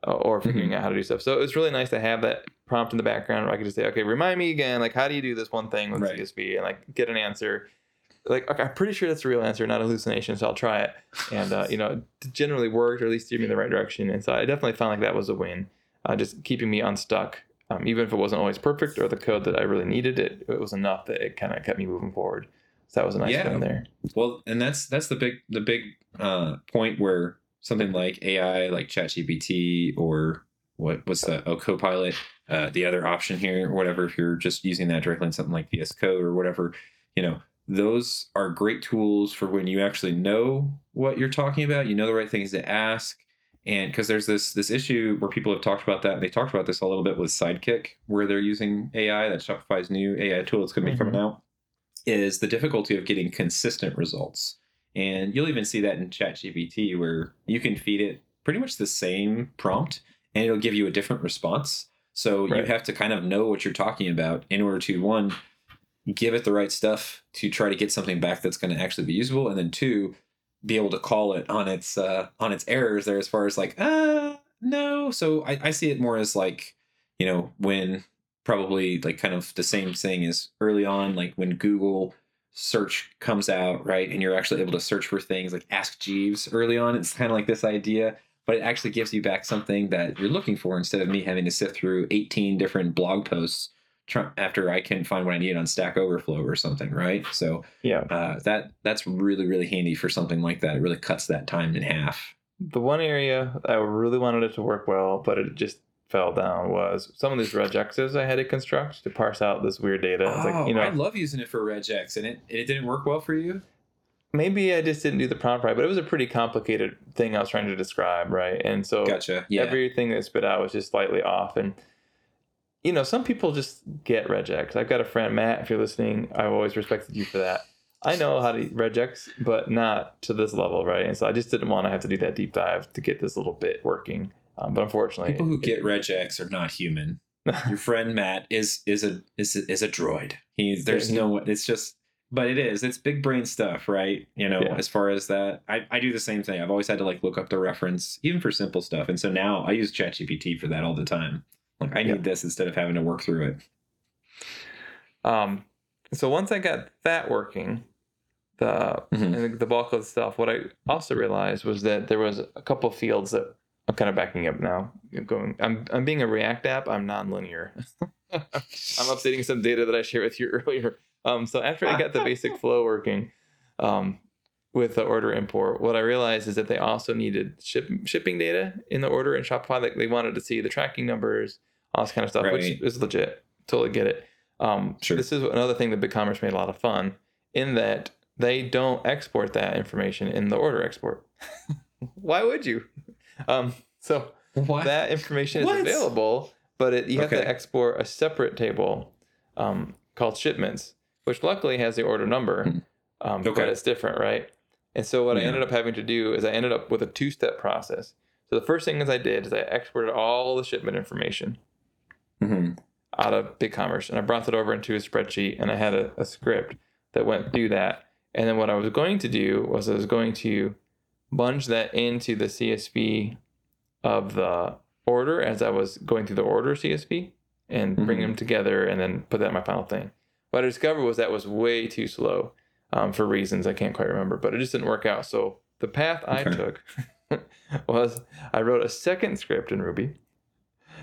uh, or figuring out how to do stuff. So it was really nice to have that prompt in the background where I could just say, okay, remind me again, like how do you do this one thing with Right. CSV and like get an answer. Like okay, I'm pretty sure that's a real answer, not a hallucination. So I'll try it, and uh, you know, it generally worked or at least steered me in the right direction. And so I definitely found like that was a win, uh, just keeping me unstuck um, even if it wasn't always perfect or the code that I really needed, it, it was enough that it kind of kept me moving forward. So that was a nice Yeah. win there. Well, and that's that's the big the big uh, point where something like AI, like ChatGPT, or what what's the oh Copilot, uh, the other option here, or whatever. If you're just using that directly in something like VS Code or whatever, you know, those are great tools for when you actually know what you're talking about. You know the right things to ask, and because there's this this issue where people have talked about that, and they talked about this a little bit with Sidekick, where they're using AI. That Shopify's new AI tool that's going to be coming mm-hmm. out is the difficulty of getting consistent results. And you'll even see that in ChatGPT where you can feed it pretty much the same prompt and it'll give you a different response. So you have to kind of know what you're talking about in order to one give it the right stuff to try to get something back that's going to actually be usable. And then two be able to call it on its uh on its errors there as far as like uh no. So I, I see it more as like you know when probably like kind of the same thing as early on like when google search comes out right and you're actually able to search for things like ask jeeves early on it's kind of like this idea but it actually gives you back something that you're looking for instead of me having to sift through 18 different blog posts try, after i can find what i need on stack overflow or something right so Yeah. uh, that that's really really handy for something like that it really cuts that time in half The one area I really wanted it to work well, but it just fell down was some of these regexes I had to construct to parse out this weird data. It's like, you know, Oh, I love using it for regex, and it it didn't work well for you. maybe I just didn't do the prompt right, but it was a pretty complicated thing I was trying to describe, right? And so Gotcha. Yeah. everything that spit out was just slightly off. And you know, some people just get regex. I've got a friend, Matt. If you're listening, I've always respected you for that. I know how to regex, but not to this level, right? And so I just didn't want to have to do that deep dive to get this little bit working. Um, but unfortunately, People who get regex are not human. Your friend Matt is is a is a, is a droid. He there's Yeah, no it's just but it is it's big brain stuff, right? You know, Yeah. as far as that, I I do the same thing. I've always had to like look up the reference even for simple stuff, and so now I use ChatGPT for that all the time. Like I need this instead of having to work through it. Um, so once I got that working, the Mhm. I the bulk of the stuff, what I also realized was that there was a couple fields that I'm kind of backing up now. Going, I'm I'm being a React app. I'm non-linear. I'm updating some data that I shared with you earlier. Um, so after I got the basic flow working, um, with the order import, what I realized is that they also needed ship, shipping data in the order in Shopify. Like they wanted to see the tracking numbers, all this kind of stuff, which is legit. Totally get it. Um, Sure. This is another thing that BigCommerce made a lot of fun in that they don't export that information in the order export. Why would you? Um, so What? that information is What? available, but it, you have Okay. to export a separate table um, called shipments, which luckily has the order number, Hmm. um, but it's different, right? And so what I ended up having to do is I ended up with a two-step process. So the first thing is I did is I exported all the shipment information Mhm. out of BigCommerce and I brought it over into a spreadsheet and I had a, a script that went through that. And then what I was going to do was I was going to bunch that into the CSV of the order as I was going through the order CSV and bring Mhm. them together and then put that in my final thing. What I discovered was that was way too slow um, for reasons I can't quite remember, but it just didn't work out. So the path I Okay. took was I wrote a second script in Ruby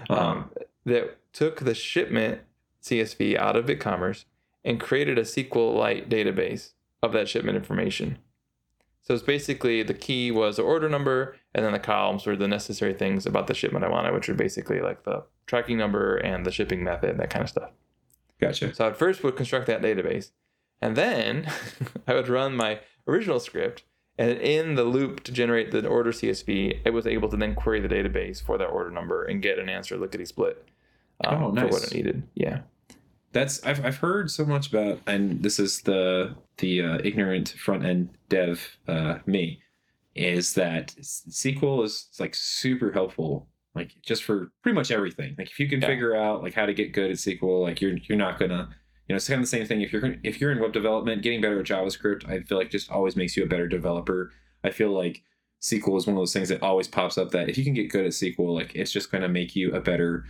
Uh-huh. um, that took the shipment CSV out of BigCommerce and created a SQLite database of that shipment information. So it's basically the key was the order number, and then the columns were the necessary things about the shipment I wanted, which are basically like the tracking number and the shipping method, that kind of stuff. Gotcha. So I first would construct that database, and then I would run my original script, and in the loop to generate the order CSV, I was able to then query the database for that order number and get an answer lickety split um, Oh, for what it needed. Yeah. That's I've I've heard so much about, and this is the the uh, ignorant front end dev uh, me, is that SQL is like super helpful, like just for pretty much everything. Like if you can Yeah. figure out like how to get good at SQL, like you're you're not gonna, you know, it's kind of the same thing. If you're if you're in web development, getting better at JavaScript, I feel like just always makes you a better developer. I feel like SQL is one of those things that always pops up that if you can get good at SQL, like it's just gonna make you a better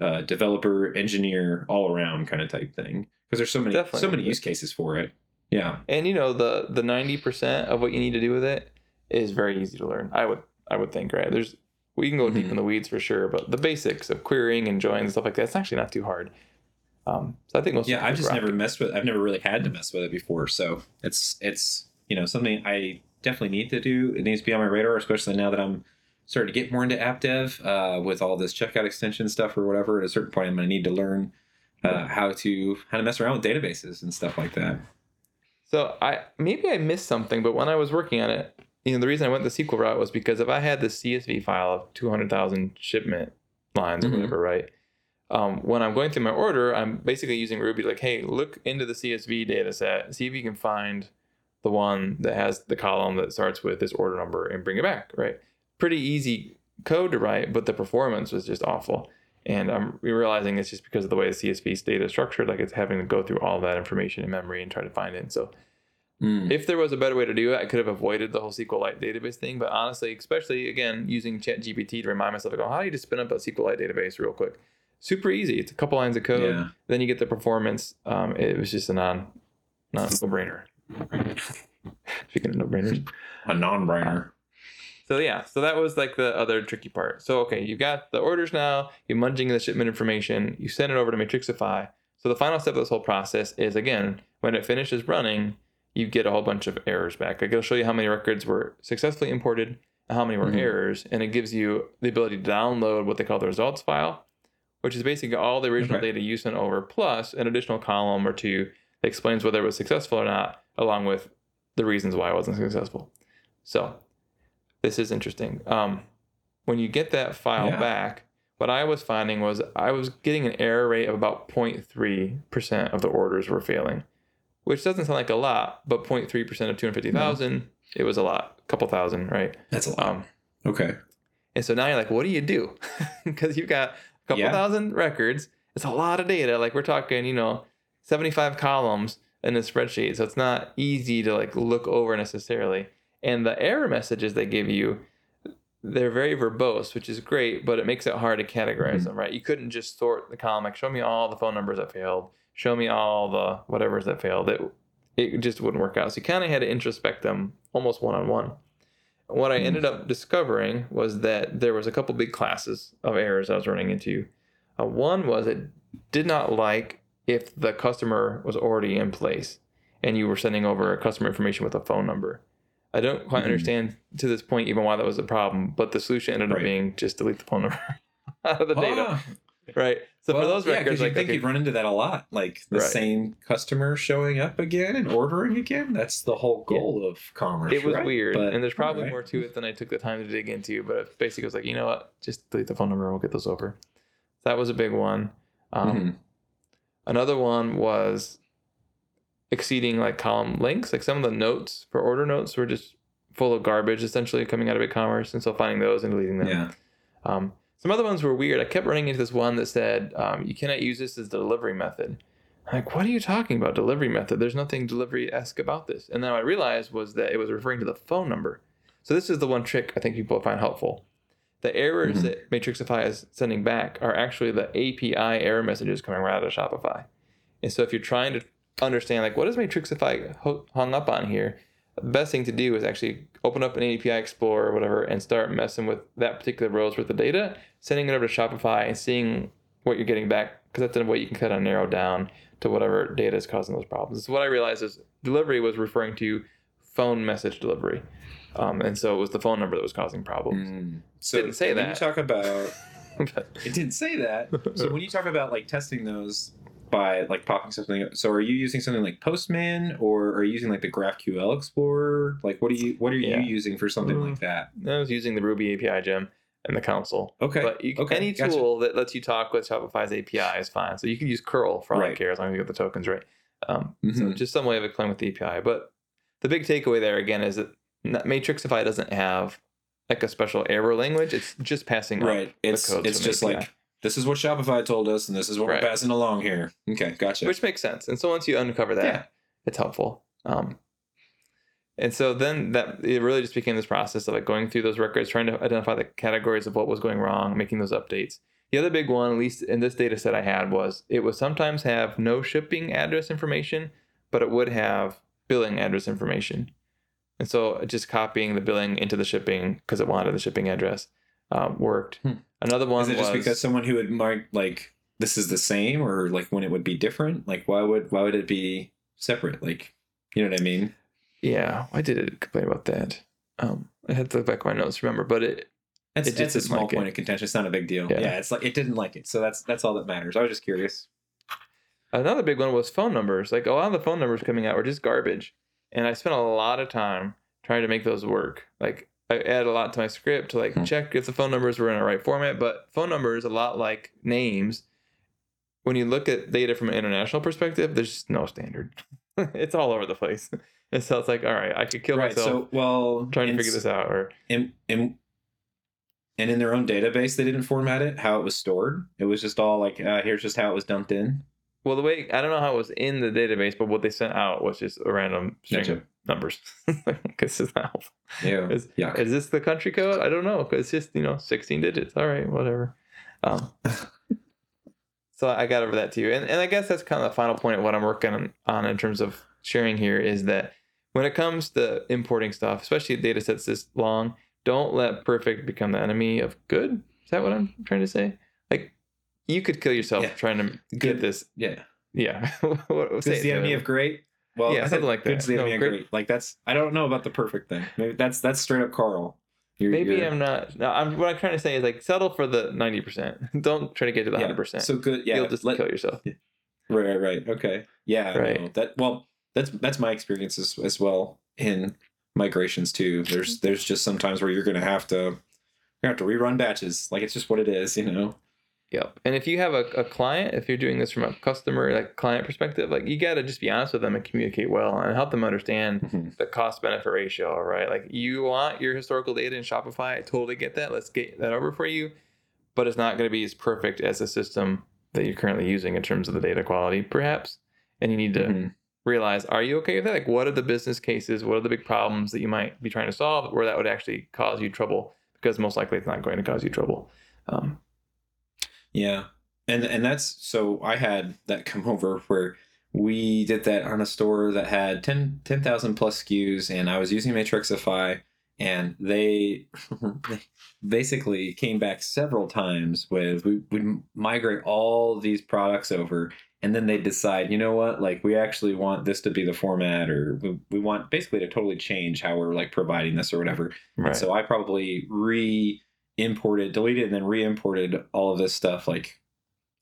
uh, developer, engineer, all around kind of type thing. Because there's so many Definitely. so many use cases for it. Yeah. And you know the the ninety percent of what you need to do with it is very easy to learn. I would I would think right. There's we can go deep Mhm. in the weeds for sure, but the basics of querying and joins and stuff like that, it's actually not too hard. Um, so I think most Yeah, I've just never messed with. I've never really had to mess with it before, so it's it's you know something I definitely need to do. It needs to be on my radar, especially now that I'm starting to get more into app dev uh, with all this checkout extension stuff or whatever. At a certain point, I'm going to need to learn uh, how to how to mess around with databases and stuff like that. So I maybe I missed something, but when I was working on it, you know, the reason I went the SQL route was because if I had this CSV file of two hundred thousand shipment lines Mhm. or whatever, right? Um, when I'm going through my order, I'm basically using Ruby like, hey, look into the CSV data set, see if you can find the one that has the column that starts with this order number and bring it back, right? Pretty easy code to write, but the performance was just awful. And I'm realizing it's just because of the way the CSV data is structured, like it's having to go through all that information in memory and try to find it. So Mm. if there was a better way to do it, I could have avoided the whole SQLite database thing. But honestly, especially again using ChatGPT to remind myself, like, oh, how do you just spin up a SQLite database real quick? Super easy. It's a couple lines of code. Yeah. Then you get the performance. Um, it was just a non, non no brainer. Speaking of no brainers. A non-brainer. So yeah, so that was like the other tricky part. So okay, you got the orders now. You're munging the shipment information. You send it over to Matrixify. So the final step of this whole process is again when it finishes running, you get a whole bunch of errors back. Like it'll show you how many records were successfully imported and how many were Mhm. errors, and it gives you the ability to download what they call the results file, which is basically all the original Okay. data you sent over plus an additional column or two that explains whether it was successful or not, along with the reasons why it wasn't successful. So this is interesting. Um, when you get that file Yeah. back, what I was finding was I was getting an error rate of about 0.3% of the orders were failing, which doesn't sound like a lot, but 0.3% of 250,000, it was a lot, a couple thousand, right? That's a lot. Um, okay. and so now you're like, what do you do? Because you've got couple Yeah. thousand records. It's a lot of data. Like we're talking, you know, 75 columns in a spreadsheet. So it's not easy to like look over necessarily. And the error messages they give you, they're very verbose, which is great, but it makes it hard to categorize Mhm. them, right? You couldn't just sort the column like show me all the phone numbers that failed, show me all the whatever's that failed. It it just wouldn't work out. So you kind of had to introspect them almost one on one. What I Mhm. ended up discovering was that there was a couple big classes of errors I was running into. Uh, one was it did not like if the customer was already in place and you were sending over customer information with a phone number. I don't quite Mhm. understand to this point even why that was a problem, but the solution ended up being just delete the phone number out of the data, Ah, right? So for those yeah, records, 'cause you think okay, you'd run into that a lot, like the Right. same customer showing up again and ordering again. That's the whole goal of commerce. it was right? weird, But, and there's probably alright. more to it than I took the time to dig into. But it basically was like, you know what, just delete the phone number, and we'll get those over. That was a big one. Um, Mhm. Another one was exceeding like column lengths. Like some of the notes for order notes were just full of garbage, essentially coming out of BigCommerce, and so finding those and deleting them. Yeah. Um, some other ones were weird. I kept running into this one that said um, you cannot use this as the delivery method. I'm like, what are you talking about? Delivery method? There's nothing delivery esque about this. And then what I realized was that it was referring to the phone number. So this is the one trick I think people find helpful. The errors Mhm. that Matrixify is sending back are actually the API error messages coming right out of Shopify. And so if you're trying to understand like what is Matrixify hung up on here, the best thing to do is actually open up an API Explorer or whatever and start messing with that particular row's worth of data, sending it over to Shopify and seeing what you're getting back because that's a way you can kind of narrow down to whatever data is causing those problems. So what I realized is delivery was referring to phone message delivery. Um, and so it was the phone number that was causing problems. Mm. So Didn't say when that. you talk about it didn't say that. so when you talk about like testing those by like popping something, up. so are you using something like Postman or are you using like the GraphQL Explorer? Like what are you what are Yeah. you using for something Mm. like that? I was using the Ruby API gem and the console. Okay. But you, okay. any gotcha. tool that lets you talk with Shopify's API is fine. So you can use curl for all I care as long as you get the tokens right. Um, So Mhm. just some way of explaining with the API. But the big takeaway there again is that Matrixify doesn't have like a special error language. It's just passing Right. It's it's just API. like this is what Shopify told us and this is what Right. we're passing along here. Okay, gotcha. which makes sense. And so once you uncover that, Yeah. it's helpful. Um, and so then that it really just became this process of like going through those records, trying to identify the categories of what was going wrong, making those updates. The other big one, at least in this data set I had, was it would sometimes have no shipping address information, but it would have billing address information. And so just copying the billing into the shipping because it wanted the shipping address um, worked. Hmm. Another one is it just because someone who would mark like this is the same or like when it would be different? Like why would why would it be separate? Like you know what I mean? yeah, I did it complain about that. Um, I had to look back my notes, remember, but it It's, It just it's a small like it. point of contention. It's not a big deal. Yeah. Yeah. it's like it didn't like it. So that's that's all that matters. I was just curious. Another big one was phone numbers. Like a lot of the phone numbers coming out were just garbage. And I spent a lot of time trying to make those work. Like I add a lot to my script to like Hmm. check if the phone numbers were in the right format. But phone numbers, a lot like names, when you look at data from an international perspective, there's just no standard. it's all over the place. And so it's like, all right, I could kill right. myself So well, trying to figure this out. Or in, in and in their own database, they didn't format it how it was stored. It was just all like, uh, here's just how it was dumped in. well, the way I don't know how it was in the database, but what they sent out was just a random string Gotcha. Numbers. this is not helpful. Yeah. Is, is this the country code? I don't know. It's just, you know, 16 digits. All right, whatever. Um, so I got over that too. And, and I guess that's kind of the final point of what I'm working on, on in terms of sharing here is that when it comes to importing stuff, especially data sets this long, don't let perfect become the enemy of good. Is that what I'm trying to say? Like, you could kill yourself Yeah. trying to get Good. this. Yeah. Yeah. What- what- Good's say it the enemy of great. Well, Yeah, something like Good's that. the No, enemy great- great. Like that's I don't know about the perfect thing. Maybe that's that's straight up Karl. You're, Maybe you're- I'm not. No, I'm. What I'm trying to say is like settle for the ninety percent. Don't try to get to the yeah. hundred percent. So good. Yeah. You'll just let- kill yourself. Right, right, right. Okay. Yeah. Right. that well, that's that's my experience as, as well in migrations too. There's there's just sometimes where you're gonna have to you're gonna have to rerun batches. Like it's just what it is, you know. Yep. And if you have a, a client, if you're doing this from a customer like client perspective, like you got to just be honest with them and communicate well and help them understand Mhm. the cost benefit ratio, right? Like you want your historical data in Shopify. I totally get that. Let's get that over for you. But it's not going to be as perfect as the system that you're currently using in terms of the data quality, perhaps. And you need to Mhm. realize are you okay with that? Like, what are the business cases? What are the big problems that you might be trying to solve where that would actually cause you trouble because most likely it's not going to cause you trouble. Um, Yeah. And and that's so I had that come over where we did that on a store that had 10 10,000 plus SKUs and I was using Matrixify and they basically came back several times with we would migrate all these products over and then they decide, you know what, like we actually want this to be the format or we, we want basically to totally change how we're like providing this or whatever. right. So I probably re imported, deleted, and then re imported all of this stuff like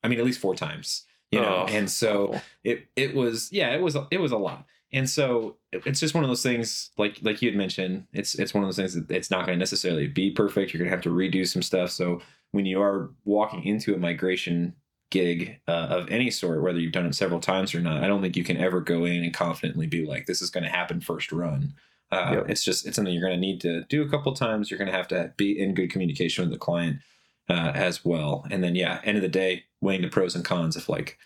I mean at least four times. You know, Oh, and so awful. it it was yeah, it was it was a lot. And so it's just one of those things like like you had mentioned, it's it's one of those things that it's not going to necessarily be perfect. You're going to have to redo some stuff. So when you are walking into a migration gig uh, of any sort, whether you've done it several times or not, I don't think you can ever go in and confidently be like, this is going to happen first run. Uh, Yep. It's just it's something you're going to need to do a couple times. You're going to have to be in good communication with the client uh, as well. And then yeah, end of the day, weighing the pros and cons of like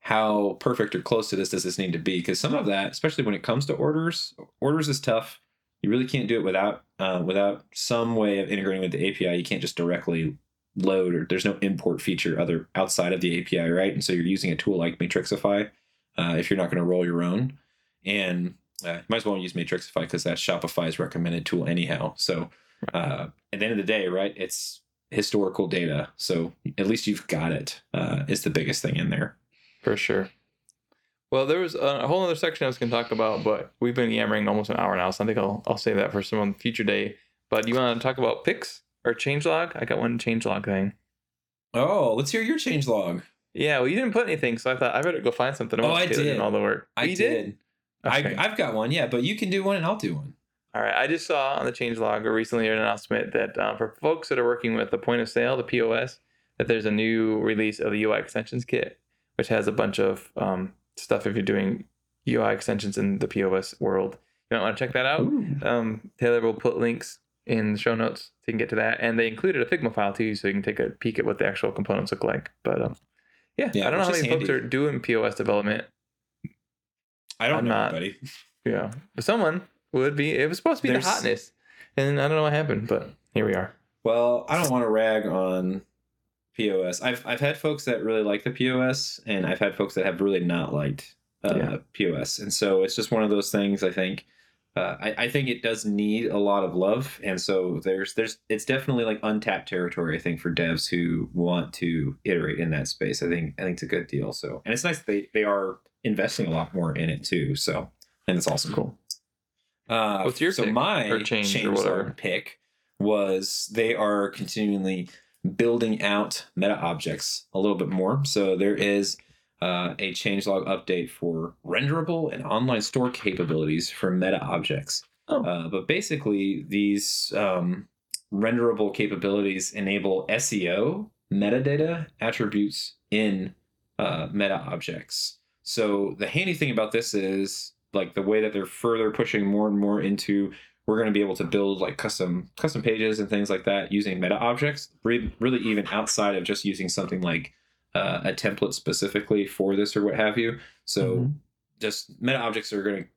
how perfect or close to this does this need to be? Because some of that, especially when it comes to orders, orders is tough. You really can't do it without uh, without some way of integrating with the API. You can't just directly load or there's no import feature other outside of the API, right? And so you're using a tool like Matrixify uh, if you're not going to roll your own. And uh, you might as well use Matrixify because that's Shopify's recommended tool anyhow. So uh, at the end of the day, right, it's historical data. So at least you've got it. Uh, is the biggest thing in there. For sure. Well, there was a whole other section I was going to talk about, but we've been yammering almost an hour now, so I think I'll I'll save that for some future day. But you want to talk about picks or changelog? I got one changelog thing. Oh, let's hear your change log. Yeah, well, you didn't put anything, so I thought I better go find something. Oh, I did. all the work. I You did. Okay. I, I've got one, yeah, but you can do one and I'll do one. All right, I just saw on the changelog or recently an announcement that uh, for folks that are working with the point of sale, the POS, that there's a new release of the UI extensions kit, which has a bunch of um, stuff if you're doing UI extensions in the POS world. You might want to check that out. Um, Taylor will put links in the show notes so you can get to that, and they included a Figma file too, so you can take a peek at what the actual components look like. But um, yeah, Yeah, I don't know how many folks are doing POS development. I don't I'm know, not- buddy. Yeah, but someone would be. It was supposed to be There's- the hotness, and I don't know what happened, but here we are. Well, I don't want to rag on POS. I've I've had folks that really like the POS, and I've had folks that have really not liked uh, Yeah. POS, and so it's just one of those things. I think. Uh, I, I think it does need a lot of love, and so there's there's it's definitely like untapped territory. I think for devs who want to iterate in that space, I think I think it's a good deal. So, and it's nice that they they are investing a lot more in it too. So, and it's also Cool. Uh, What's your so my Or change or whatever? log pick was they are continually building out meta objects a little bit more. So there is uh, a changelog update for renderable and online store capabilities for meta objects. Oh. Uh, but basically, these um, renderable capabilities enable SEO metadata attributes in uh, meta objects. So the handy thing about this is like the way that they're further pushing more and more into we're going to be able to build like custom custom pages and things like that using meta objects really even outside of just using something like uh, a template specifically for this or what have you so Mhm. just meta objects are going to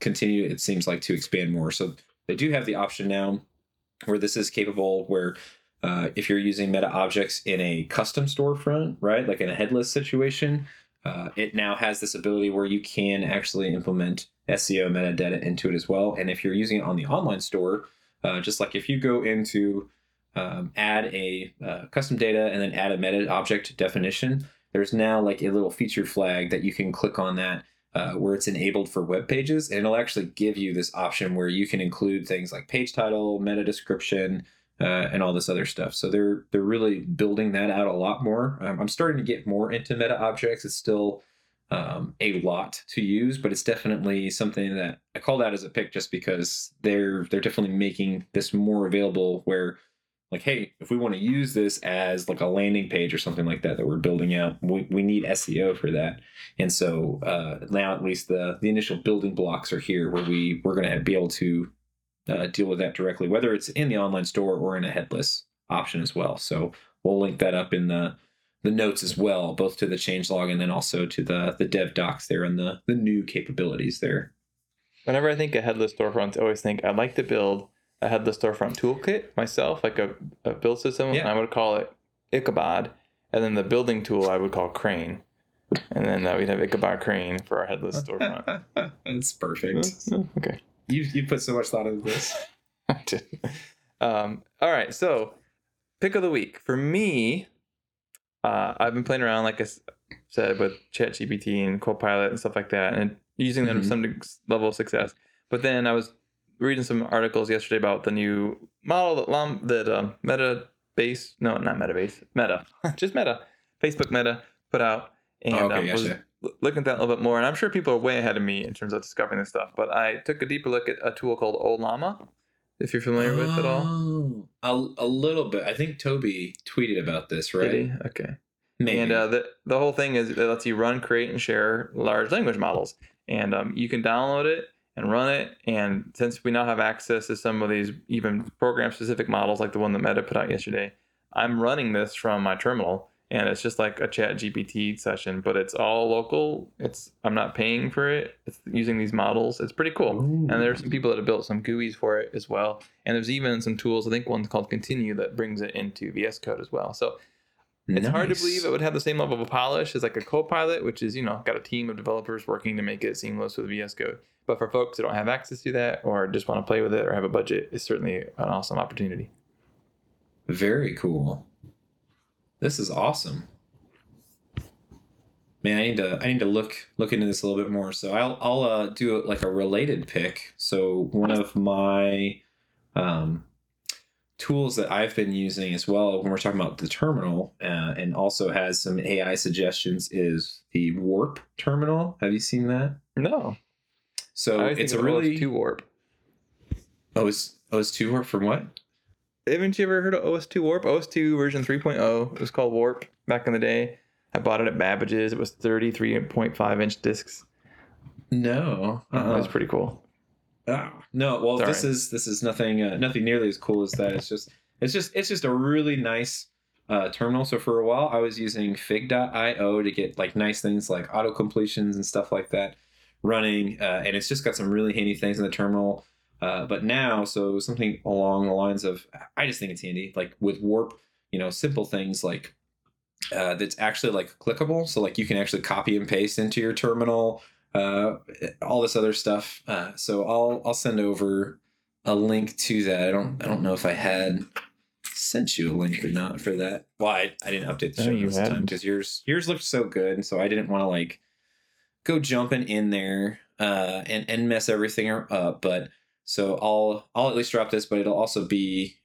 continue it seems like to expand more so they do have the option now where this is capable where uh, if you're using meta objects in a custom storefront right like in a headless situation uh, it now has this ability where you can actually implement SEO metadata into it as well. And if you're using it on the online store, uh, just like if you go into um, add a uh, custom data and then add a meta object definition, there's now like a little feature flag that you can click on that uh, where it's enabled for web pages, and it'll actually give you this option where you can include things like page title, meta description, uh, and all this other stuff. So they're they're really building that out a lot more. Um, I'm starting to get more into meta objects. It's still um, a lot to use, but it's definitely something that I call that as a pick just because they're they're definitely making this more available. Where like, hey, if we want to use this as like a landing page or something like that that we're building out, we, we need SEO for that. And so uh, now at least the the initial building blocks are here where we we're going to be able to uh, deal with that directly, whether it's in the online store or in a headless option as well. So we'll link that up in the the notes as well, both to the changelog and then also to the the dev docs there and the the new capabilities there. Whenever I think of headless storefronts, I always think I'd like to build a headless storefront toolkit myself, like a, a build system. Yeah. I would call it Ichabod, and then the building tool I would call Crane, and then uh, we'd have Ichabod Crane for our headless storefront. That's perfect. okay. You you put so much thought into this. I um, all right, so pick of the week for me. Uh, I've been playing around, like I said, with ChatGPT and Copilot and stuff like that, and using them Mhm. to some level of success. But then I was reading some articles yesterday about the new model that Lum, that um, Meta base, no, not Meta base, Meta, just Meta, Facebook Meta put out, and Oh, okay, um, was l- looking at that a little bit more. And I'm sure people are way ahead of me in terms of discovering this stuff. But I took a deeper look at a tool called Ollama, if you're familiar with it all. Oh, A, a little bit. I think Tobi tweeted about this, right? Did he? Okay. Maybe. And uh, the the whole thing is it lets you run, create, and share large language models, and um, you can download it and run it. And since we now have access to some of these even program specific models, like the one that Meta put out yesterday, I'm running this from my terminal, and it's just like a Chat GPT session, but it's all local. It's I'm not paying for it. It's using these models. It's pretty cool. And there's some people that have built some GUIs for it as well. And there's even some tools. I think one's called Continue that brings it into VS Code as well. So it's hard to believe it would have the same level of polish as like a Copilot, which is you know got a team of developers working to make it seamless with VS Code. But for folks that don't have access to that or just want to play with it or have a budget, it's certainly an awesome opportunity. Very cool. This is awesome. Man, I need to I need to look look into this a little bit more. So I'll I'll uh, do like a related pick. So one of my um, tools that I've been using as well when we're talking about the terminal uh, and also has some AI suggestions is the Warp terminal. Have you seen that? No, So it's a really OS2 Warp. OS OS2 Warp from what? Haven't you ever heard of OS2 Warp? OS2 version 3.0. It was called Warp back in the day. I bought it at Babbage's. It was 33.5 inch discs. No. that was pretty cool. Ah, no, well, It's this is this is nothing uh, nothing nearly as cool as that. It's just it's just it's just a really nice uh, terminal. So for a while, I was using Fig.io to get like nice things like auto completions and stuff like that running, uh, and it's just got some really handy things in the terminal. Uh, but now, so something along the lines of, I just think it's handy, like with Warp, you know, simple things like uh, that's actually like clickable. So like you can actually copy and paste into your terminal uh, all this other stuff. Uh, so I'll I'll send over a link to that. I don't I don't know if I had sent you a link or not for that. Well, I, I didn't update the No, show this time because yours yours looked so good, and so I didn't want to like go jumping in there uh, and and mess everything up. But so I'll I'll at least drop this, but it'll also be.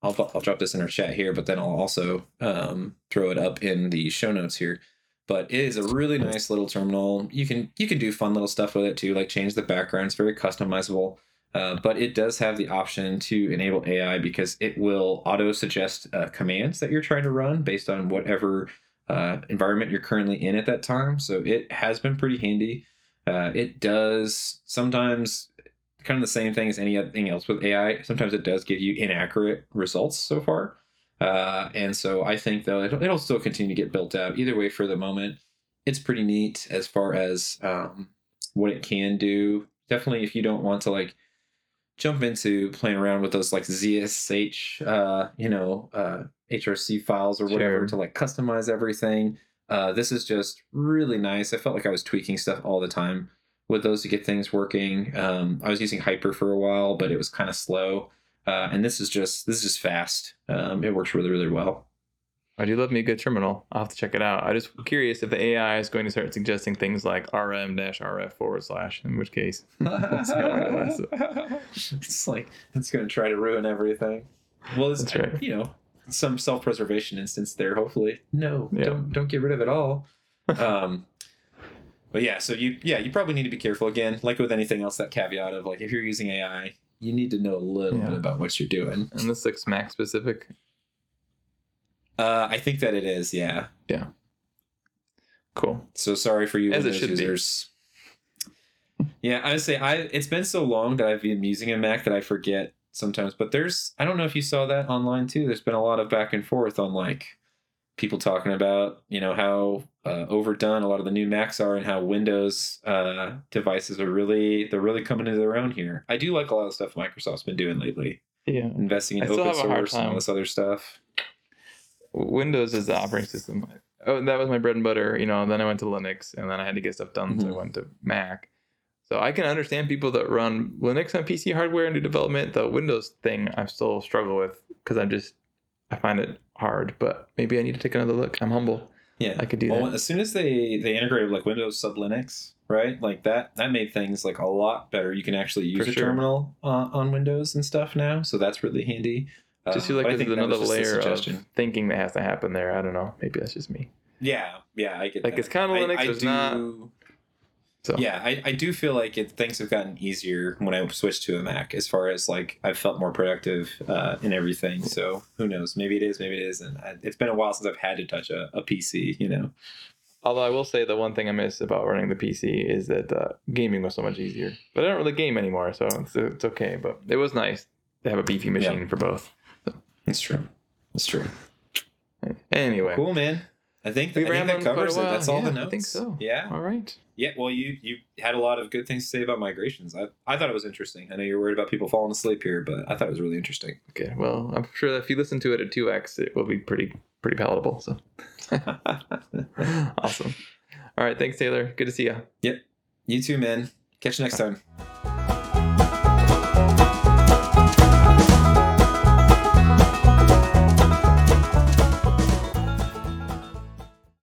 I'll, I'll drop this in our chat here, but then I'll also um, throw it up in the show notes here but it is a really nice little terminal. You can you can do fun little stuff with it too, like change the background. It's very customizable. Uh, but it does have the option to enable AI because it will auto suggest uh, commands that you're trying to run based on whatever uh, environment you're currently in at that time. So it has been pretty handy. Uh, it does sometimes kind of the same thing as anything else with AI. Sometimes it does give you inaccurate results so far. Uh, and so I think though it'll, it'll still continue to get built out. Either way, for the moment, it's pretty neat as far as um, what it can do. Definitely, if you don't want to like jump into playing around with those like ZSH, uh, you know, uh, HRC files or whatever Sure. to like customize everything. Uh, this is just really nice. I felt like I was tweaking stuff all the time with those to get things working. Um, I was using Hyper for a while, but it was kind of slow. Uh, and this is just this is just fast. Um, it works really really well. I do love me a good terminal. I'll have to check it out. I just curious if the AI is going to start suggesting things like rm dash rf forward slash, in which case it's like it's going to try to ruin everything. Well, it's right. you know some self preservation instance there. Hopefully, no, Yeah. don't don't get rid of it all. um, but yeah, so you yeah you probably need to be careful again. Like with anything else, that caveat of like if you're using AI, you need to know a little Yeah. bit about what you're doing. And this looks Mac specific. Uh, I think that it is. Yeah. Yeah. Cool. So sorry for you As it should be. users. Yeah, I would say I it's been so long that I've been using a Mac that I forget sometimes. But there's I don't know if you saw that online too. There's been a lot of back and forth on like people talking about you know how uh, overdone a lot of the new Macs are and how Windows uh, devices are really they're really coming into their own here. I do like a lot of stuff Microsoft's been doing lately. Yeah. investing in open have a hard source and all this other stuff. Windows is the operating system. Oh, that was my bread and butter. You know, then I went to Linux, and then I had to get stuff done, so I Mhm. went to Mac. So I can understand people that run Linux on PC hardware and do development. The Windows thing, I still struggle with because I'm just I find it hard. But maybe I need to take another look. I'm humble. Yeah, I could do well, that. as soon as they they integrated like Windows sub Linux, right? Like that that made things like a lot better. You can actually use For a sure. terminal uh, on Windows and stuff now, so that's really handy. Just Uh, feel like there's another just layer of thinking that has to happen there. I don't know. Maybe that's just me. Yeah, yeah, I get Like, that. it's kinda I- Linux, I it's do- not- So Yeah, I, I do feel like it things have gotten easier when I switched to a Mac. As far as like I've felt more productive uh, in everything. So who knows? Maybe it is. Maybe it isn't. I, it's been a while since I've had to touch a, a PC. You know. Although I will say the one thing I miss about running the PC is that uh, gaming was so much easier. But I don't really game anymore, so it's, it's okay. But it was nice to have a beefy machine for both. It's true. It's true. Anyway, Cool, man. I think, We I think ran that on quite a covers it. That's all the Yeah, notes. I think so. Yeah. all right. Yeah. Well, you you had a lot of good things to say about migrations. I, I thought it was interesting. I know you're worried about people falling asleep here, but I thought it was really interesting. Okay. Well, I'm sure that if you listen to it at two x, it will be pretty pretty palatable. So awesome. All right. Thanks, Taylor. Good to see you. Yep. You too, man. Catch you next time.